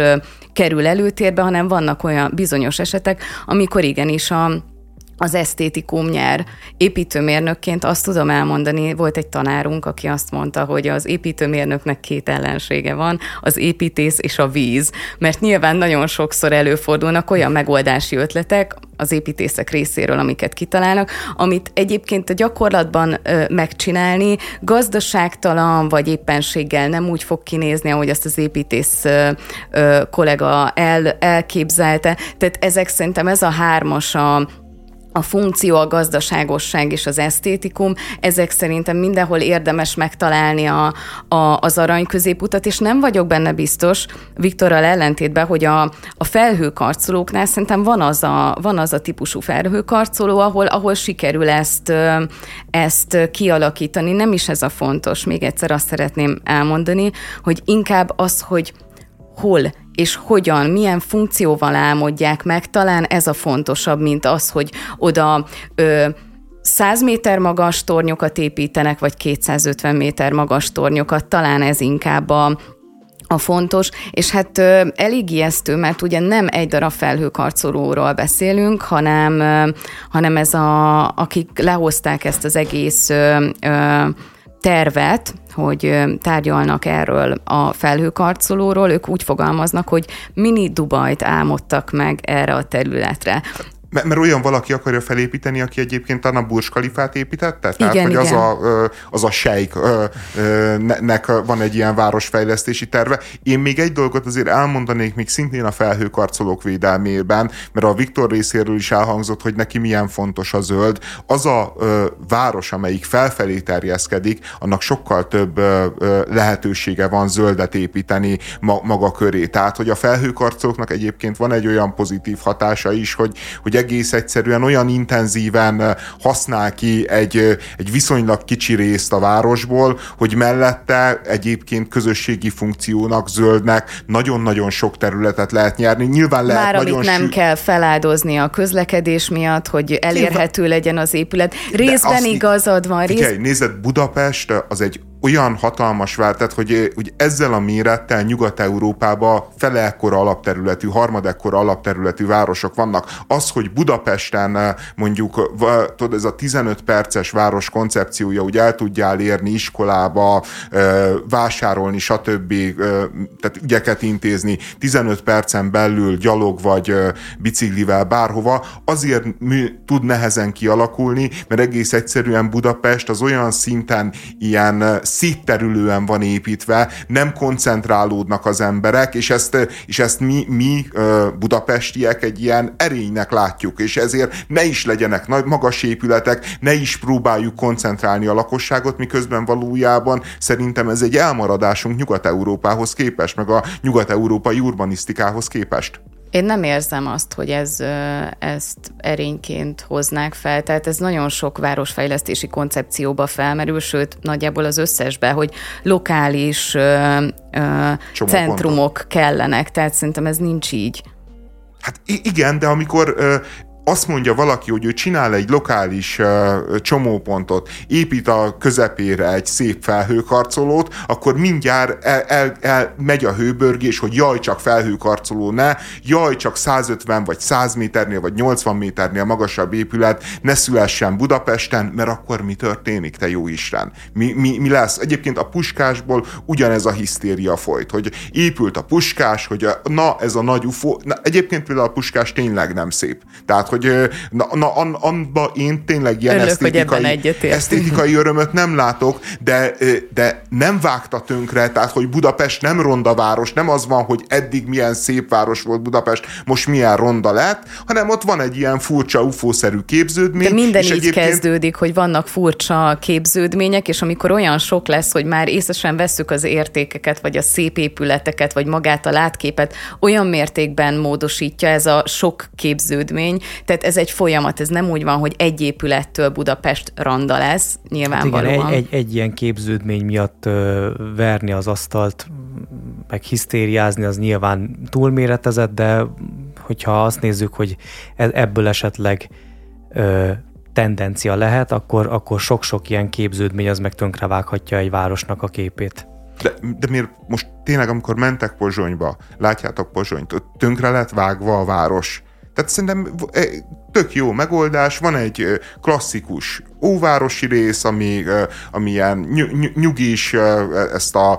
kerül előtérbe, hanem vannak olyan bizonyos esetek, amikor igenis a az esztétikum nyer. Építőmérnökként azt tudom elmondani, volt egy tanárunk, aki azt mondta, hogy az építőmérnöknek két ellensége van, az építész és a víz. Mert nyilván nagyon sokszor előfordulnak olyan megoldási ötletek az építészek részéről, amiket kitalálnak, amit egyébként a gyakorlatban ö, megcsinálni gazdaságtalan vagy éppenséggel nem úgy fog kinézni, ahogy azt az építész ö, ö, kollega el, elképzelte. Tehát ezek szerintem ez a hármas a a funkció, a gazdaságosság és az esztétikum, ezek szerintem mindenhol érdemes megtalálni a, a, az arany középutat, és nem vagyok benne biztos, Viktorral ellentétben, hogy a, a felhőkarcolóknál szerintem van az a, van az a típusú felhőkarcoló, ahol, ahol sikerül ezt, ezt kialakítani. Nem is ez a fontos, még egyszer azt szeretném elmondani, hogy inkább az, hogy hol és hogyan, milyen funkcióval álmodják meg, talán ez a fontosabb, mint az, hogy oda ö, 100 méter magas tornyokat építenek, vagy 250 méter magas tornyokat, talán ez inkább a, a fontos, és hát ö, elég ijesztő, mert ugye nem egy darab felhőkarcolóról beszélünk, hanem, ö, hanem ez a, akik lehozták ezt az egész ö, ö, tervet, hogy tárgyalnak erről a felhőkarcolóról, ők úgy fogalmaznak, hogy mini Dubajt álmodtak meg erre a területre. Mert, mert olyan valaki akarja felépíteni, aki egyébként a Burj Khalifát építette? Tehát, igen, hogy igen. az a, az a sejknek van egy ilyen városfejlesztési terve. Én még egy dolgot azért elmondanék még szintén a felhőkarcolók védelmében, mert a Viktor részéről is elhangzott, hogy neki milyen fontos a zöld. Az a város, amelyik felfelé terjeszkedik, annak sokkal több lehetősége van zöldet építeni maga köré. Tehát, hogy a felhőkarcolóknak egyébként van egy olyan pozitív hatása is, hogy, hogy egész egyszerűen olyan intenzíven használ ki egy, egy viszonylag kicsi részt a városból, hogy mellette egyébként közösségi funkciónak, zöldnek nagyon-nagyon sok területet lehet nyerni. Nyilván lehet Már nagyon amit nem sű... kell feláldozni a közlekedés miatt, hogy elérhető legyen az épület. Részben igazad van. Rész... Figyelj, nézed, Budapest az egy olyan hatalmas vár, tehát hogy, hogy ezzel a mérettel Nyugat-Európában fele ekkora alapterületű, harmadekkora alapterületű városok vannak. Az, hogy Budapesten mondjuk tudod, ez a 15 perces város koncepciója, hogy el tudjál érni iskolába, vásárolni, stb. Eh, tehát ügyeket intézni 15 percen belül gyalog vagy biciklivel bárhova, azért tud nehezen kialakulni, mert egész egyszerűen Budapest az olyan szinten ilyen szétterülően van építve, nem koncentrálódnak az emberek, és ezt, és ezt mi, mi budapestiek egy ilyen erénynek látjuk, és ezért ne is legyenek nagy magas épületek, ne is próbáljuk koncentrálni a lakosságot, miközben valójában szerintem ez egy elmaradásunk Nyugat-Európához képest, meg a nyugat-európai urbanisztikához képest. Én nem érzem azt, hogy ez, ezt erényként hoznák fel, tehát ez nagyon sok városfejlesztési koncepcióba felmerül, sőt, nagyjából az összesbe, hogy lokális ö, ö, centrumok kellenek, tehát szerintem ez nincs így. Hát igen, de amikor azt mondja valaki, hogy ő csinál egy lokális csomópontot, épít a közepére egy szép felhőkarcolót, akkor mindjárt el, el, el megy a hőbörgés, hogy jaj, csak felhőkarcoló ne, jaj, csak 150 vagy 100 méternél vagy 80 méternél magasabb épület ne szülessen Budapesten, mert akkor mi történik, te jó Isten? Mi, mi, mi lesz? Egyébként a puskásból ugyanez a hisztéria folyt, hogy épült a puskás, hogy a, na, ez a nagy UFO, na, egyébként például a puskás tényleg nem szép. Tehát, hogy hogy na, na an, anba én tényleg ilyen Örülök, esztétikai, esztétikai örömöt nem látok, de, de nem vágta tönkre, tehát hogy Budapest nem ronda város, nem az van, hogy eddig milyen szép város volt Budapest, most milyen ronda lett, hanem ott van egy ilyen furcsa ufószerű képződmény. De minden így egyébként... kezdődik, hogy vannak furcsa képződmények, és amikor olyan sok lesz, hogy már észre sem veszük az értékeket, vagy a szép épületeket, vagy magát a látképet, olyan mértékben módosítja ez a sok képződmény, tehát ez egy folyamat, ez nem úgy van, hogy egy épülettől Budapest randa lesz, nyilvánvalóan. Hát igen, egy, egy, egy ilyen képződmény miatt ö, verni az asztalt, meg hisztériázni, az nyilván túlméretezett, de hogyha azt nézzük, hogy e, ebből esetleg ö, tendencia lehet, akkor, akkor sok-sok ilyen képződmény az meg tönkrevághatja egy városnak a képét. De, de miért most tényleg, amikor mentek Pozsonyba, látjátok Pozsonyt, tönkre lett vágva a város, tehát szerintem e, tök jó megoldás, van egy klasszikus óvárosi rész, ami, ami ilyen nyugis ezt a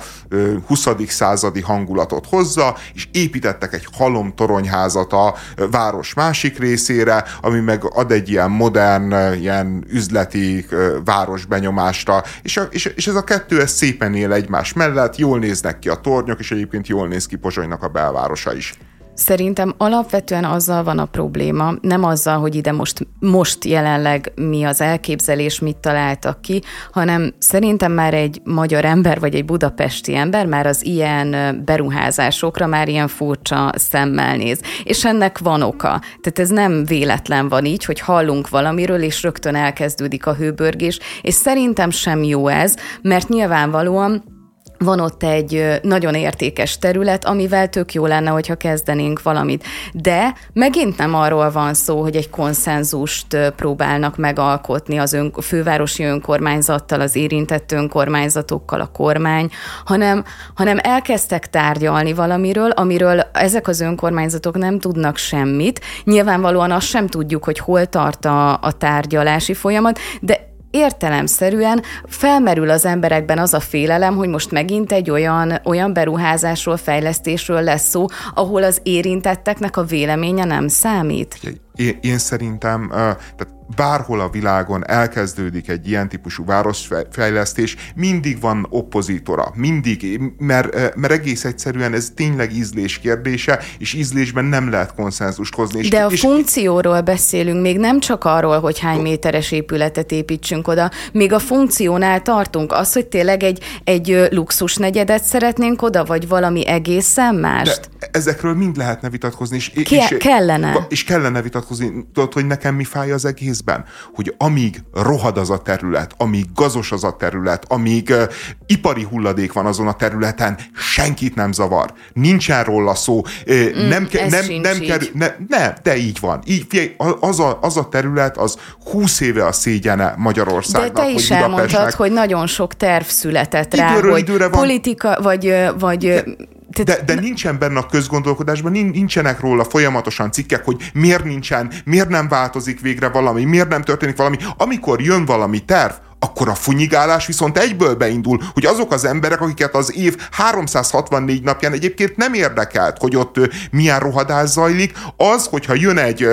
20. századi hangulatot hozza, és építettek egy halom toronyházat a város másik részére, ami meg ad egy ilyen modern, ilyen üzleti városbenyomást, és, és, és ez a kettő ez szépen él egymás mellett, jól néznek ki a tornyok, és egyébként jól néz ki Pozsonynak a belvárosa is. Szerintem alapvetően azzal van a probléma, nem azzal, hogy ide most, most jelenleg mi az elképzelés, mit találtak ki, hanem szerintem már egy magyar ember, vagy egy budapesti ember már az ilyen beruházásokra már ilyen furcsa szemmel néz. És ennek van oka. Tehát ez nem véletlen van így, hogy hallunk valamiről, és rögtön elkezdődik a hőbörgés, és szerintem sem jó ez, mert nyilvánvalóan van ott egy nagyon értékes terület, amivel tök jó lenne, hogyha kezdenénk valamit. De megint nem arról van szó, hogy egy konszenzust próbálnak megalkotni az ön, fővárosi önkormányzattal, az érintett önkormányzatokkal, a kormány, hanem, hanem elkezdtek tárgyalni valamiről, amiről ezek az önkormányzatok nem tudnak semmit. Nyilvánvalóan azt sem tudjuk, hogy hol tart a, a tárgyalási folyamat, de értelemszerűen felmerül az emberekben az a félelem, hogy most megint egy olyan, olyan beruházásról, fejlesztésről lesz szó, ahol az érintetteknek a véleménye nem számít. Én, én szerintem, tehát bárhol a világon elkezdődik egy ilyen típusú városfejlesztés, mindig van oppozitora, mindig, mert, mert egész egyszerűen ez tényleg ízlés kérdése, és ízlésben nem lehet konszenzust hozni. És, De a és, funkcióról beszélünk, még nem csak arról, hogy hány méteres épületet építsünk oda, még a funkciónál tartunk. Az, hogy tényleg egy, egy luxus negyedet szeretnénk oda, vagy valami egészen mást. De ezekről mind lehetne vitatkozni. És, Ke- és, kellene. És kellene vitatkozni. Tudod, hogy nekem mi fáj az egész egészben, hogy amíg rohad az a terület, amíg gazos az a terület, amíg uh, ipari hulladék van azon a területen, senkit nem zavar. Nincsen róla szó. Uh, mm, nem, ke- nem, nem kerül, ne, ne, de így van. Így, figyelj, az, a, az a terület, az 20 éve a szégyene Magyarországnak. De te is elmondtad, hogy nagyon sok terv született rá, időről hogy időre van, politika, vagy, vagy de, de, de nincsen benne a közgondolkodásban, nincsenek róla folyamatosan cikkek, hogy miért nincsen, miért nem változik végre valami, miért nem történik valami. Amikor jön valami terv, akkor a funyigálás viszont egyből beindul, hogy azok az emberek, akiket az év 364 napján egyébként nem érdekelt, hogy ott milyen rohadás zajlik, az, hogyha jön egy,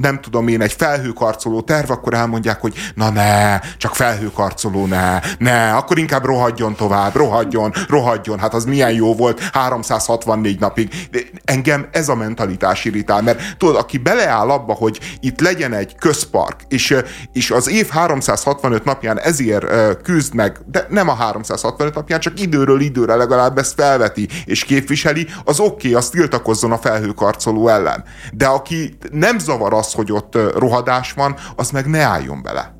nem tudom én, egy felhőkarcoló terv, akkor elmondják, hogy na ne, csak felhőkarcoló ne, ne, akkor inkább rohadjon tovább, rohadjon, rohadjon, hát az milyen jó volt 364 napig. Engem ez a mentalitás irritál, mert tudod, aki beleáll abba, hogy itt legyen egy közpark, és, és az év 365 365 napján ezért küzd meg, de nem a 365 napján, csak időről időre legalább ezt felveti és képviseli, az oké, okay, az tiltakozzon a felhőkarcoló ellen. De aki nem zavar az, hogy ott rohadás van, az meg ne álljon bele.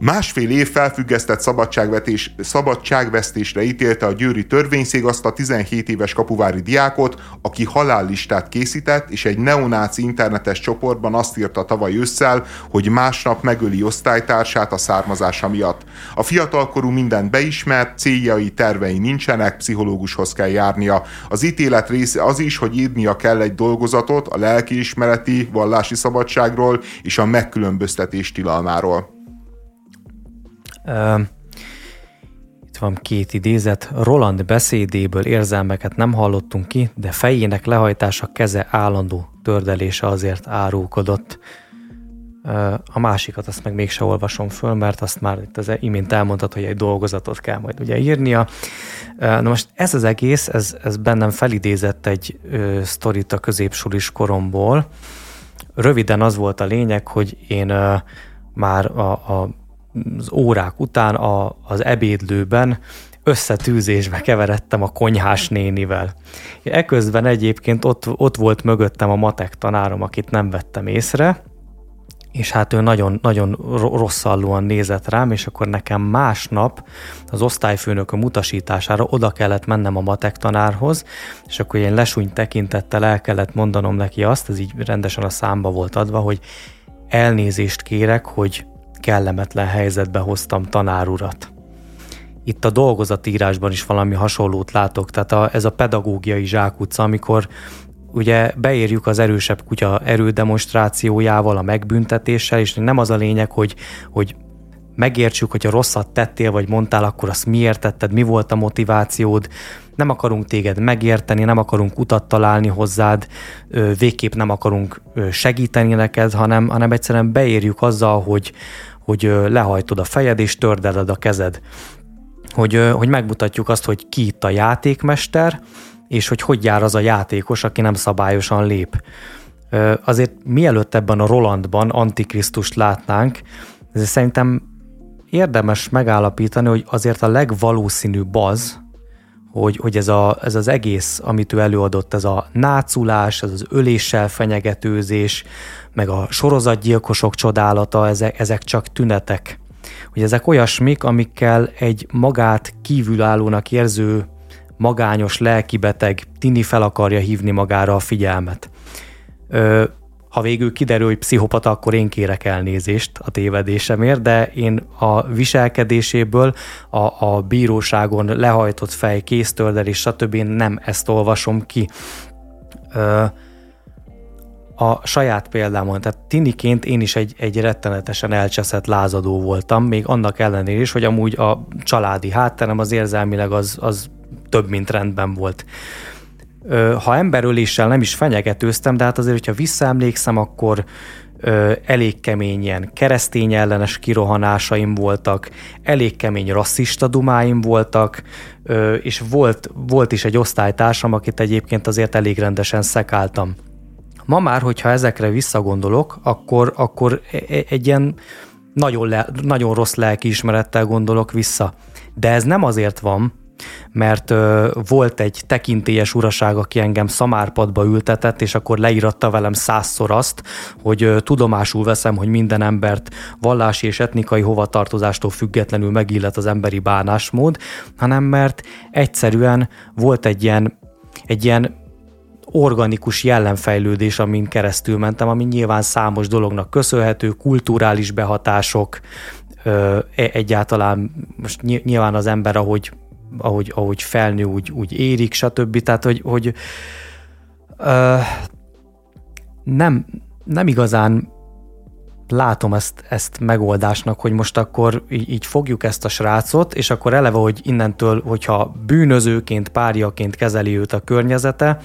Másfél év felfüggesztett szabadságvetés, szabadságvesztésre ítélte a győri törvényszék azt a 17 éves kapuvári diákot, aki halállistát készített, és egy neonáci internetes csoportban azt írta tavaly ősszel, hogy másnap megöli osztálytársát a származása miatt. A fiatalkorú mindent beismert, céljai, tervei nincsenek, pszichológushoz kell járnia. Az ítélet része az is, hogy írnia kell egy dolgozatot a lelkiismereti, vallási szabadságról és a megkülönböztetés tilalmáról. Itt van két idézet. Roland beszédéből érzelmeket nem hallottunk ki, de fejének lehajtása keze állandó tördelése azért árulkodott. A másikat azt meg mégse olvasom föl, mert azt már itt az imént elmondtad, hogy egy dolgozatot kell majd ugye írnia. Na most ez az egész, ez, ez bennem felidézett egy ö, sztorit a középsulis koromból. Röviden az volt a lényeg, hogy én már a, a az órák után a, az ebédlőben összetűzésbe keveredtem a konyhás nénivel. Eközben egyébként ott, ott volt mögöttem a matek tanárom, akit nem vettem észre, és hát ő nagyon, nagyon rosszallóan nézett rám, és akkor nekem másnap az osztályfőnök a mutasítására oda kellett mennem a matek tanárhoz, és akkor én lesúny tekintettel el kellett mondanom neki azt, ez így rendesen a számba volt adva, hogy elnézést kérek, hogy kellemetlen helyzetbe hoztam tanárurat. Itt a dolgozatírásban is valami hasonlót látok, tehát a, ez a pedagógiai zsákutca, amikor ugye beérjük az erősebb kutya erődemonstrációjával, a megbüntetéssel, és nem az a lényeg, hogy, hogy megértsük, hogyha rosszat tettél, vagy mondtál, akkor azt miért tetted, mi volt a motivációd, nem akarunk téged megérteni, nem akarunk utat találni hozzád, végképp nem akarunk segíteni neked, hanem, hanem egyszerűen beérjük azzal, hogy, hogy lehajtod a fejed és tördeled a kezed. Hogy, hogy megmutatjuk azt, hogy ki itt a játékmester, és hogy hogy jár az a játékos, aki nem szabályosan lép. Azért mielőtt ebben a Rolandban Antikrisztust látnánk, ezért szerintem érdemes megállapítani, hogy azért a legvalószínűbb az, hogy, hogy ez, a, ez az egész, amit ő előadott, ez a náculás, ez az öléssel fenyegetőzés, meg a sorozatgyilkosok csodálata, ezek, ezek csak tünetek. Hogy ezek olyasmik, amikkel egy magát kívülállónak érző, magányos, lelkibeteg tini fel akarja hívni magára a figyelmet. Ö, ha végül kiderül, hogy pszichopata, akkor én kérek elnézést a tévedésemért, de én a viselkedéséből, a, a bíróságon lehajtott fej, kéztördelés, stb. nem ezt olvasom ki. Ö, a saját példámon, tehát tiniként én is egy, egy rettenetesen elcseszett lázadó voltam, még annak ellenére is, hogy amúgy a családi hátterem az érzelmileg az, az több, mint rendben volt. Ha emberöléssel nem is fenyegetőztem, de hát azért, hogyha visszaemlékszem, akkor elég kemény ilyen keresztény ellenes kirohanásaim voltak, elég kemény rasszista dumáim voltak, és volt, volt is egy osztálytársam, akit egyébként azért elég rendesen szekáltam. Ma már, hogyha ezekre visszagondolok, akkor, akkor e, e, egy ilyen nagyon, le, nagyon rossz lelkiismerettel gondolok vissza. De ez nem azért van, mert ö, volt egy tekintélyes uraság, aki engem szamárpadba ültetett, és akkor leíratta velem százszor azt, hogy ö, tudomásul veszem, hogy minden embert vallási és etnikai hovatartozástól függetlenül megillet az emberi bánásmód, hanem mert egyszerűen volt egy ilyen, egy ilyen organikus jellemfejlődés, amin keresztül mentem, ami nyilván számos dolognak köszönhető, kulturális behatások, ö, e, egyáltalán most nyilván az ember, ahogy ahogy, ahogy felnő, úgy, úgy érik, stb. Tehát, hogy, hogy ö, nem, nem igazán látom ezt, ezt megoldásnak, hogy most akkor így, így fogjuk ezt a srácot, és akkor eleve, hogy innentől, hogyha bűnözőként, párjaként kezeli őt a környezete,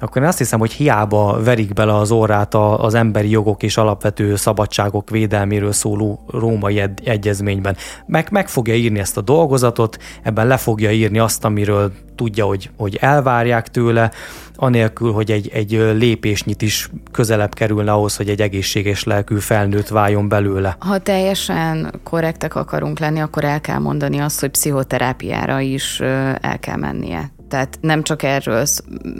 akkor én azt hiszem, hogy hiába verik bele az órát az emberi jogok és alapvető szabadságok védelméről szóló római egyezményben. Meg, meg fogja írni ezt a dolgozatot, ebben le fogja írni azt, amiről tudja, hogy, hogy elvárják tőle, anélkül, hogy egy, egy lépésnyit is közelebb kerülne ahhoz, hogy egy egészséges lelkű felnőtt váljon belőle. Ha teljesen korrektek akarunk lenni, akkor el kell mondani azt, hogy pszichoterápiára is el kell mennie. Tehát nem csak erről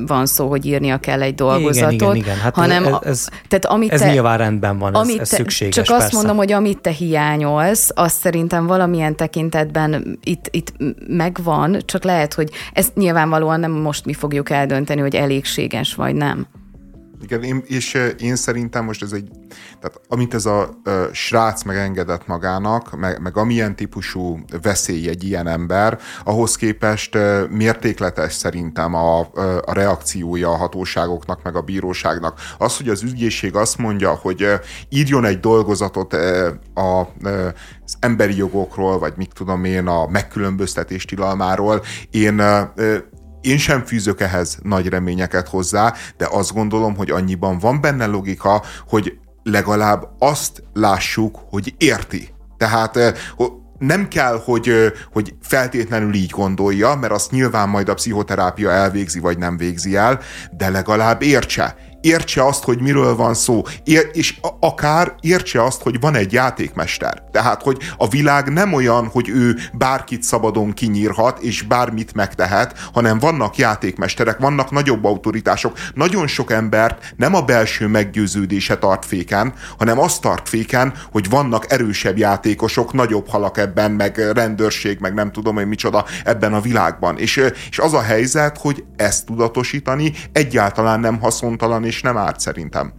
van szó, hogy írnia kell egy dolgozatot, igen, igen, igen. Hát hanem ez, ez, tehát amit ez te, nyilván rendben van, ez, ez szükséges. Csak persze. azt mondom, hogy amit te hiányolsz, azt szerintem valamilyen tekintetben itt, itt megvan, csak lehet, hogy ezt nyilvánvalóan nem most mi fogjuk eldönteni, hogy elégséges vagy nem. Igen, én, és én szerintem most ez egy, tehát amit ez a ö, srác megengedett magának, meg, meg amilyen típusú veszély egy ilyen ember, ahhoz képest ö, mértékletes szerintem a, a reakciója a hatóságoknak, meg a bíróságnak. Az, hogy az ügyészség azt mondja, hogy ö, írjon egy dolgozatot ö, a, ö, az emberi jogokról, vagy mit tudom én, a megkülönböztetés tilalmáról, én ö, én sem fűzök ehhez nagy reményeket hozzá, de azt gondolom, hogy annyiban van benne logika, hogy legalább azt lássuk, hogy érti. Tehát nem kell, hogy, hogy feltétlenül így gondolja, mert azt nyilván majd a pszichoterápia elvégzi, vagy nem végzi el, de legalább értse értse azt, hogy miről van szó, és akár értse azt, hogy van egy játékmester. Tehát, hogy a világ nem olyan, hogy ő bárkit szabadon kinyírhat, és bármit megtehet, hanem vannak játékmesterek, vannak nagyobb autoritások. Nagyon sok embert nem a belső meggyőződése tart féken, hanem azt tart féken, hogy vannak erősebb játékosok, nagyobb halak ebben, meg rendőrség, meg nem tudom hogy micsoda ebben a világban. És, és az a helyzet, hogy ezt tudatosítani egyáltalán nem haszontalan és nem árt szerintem.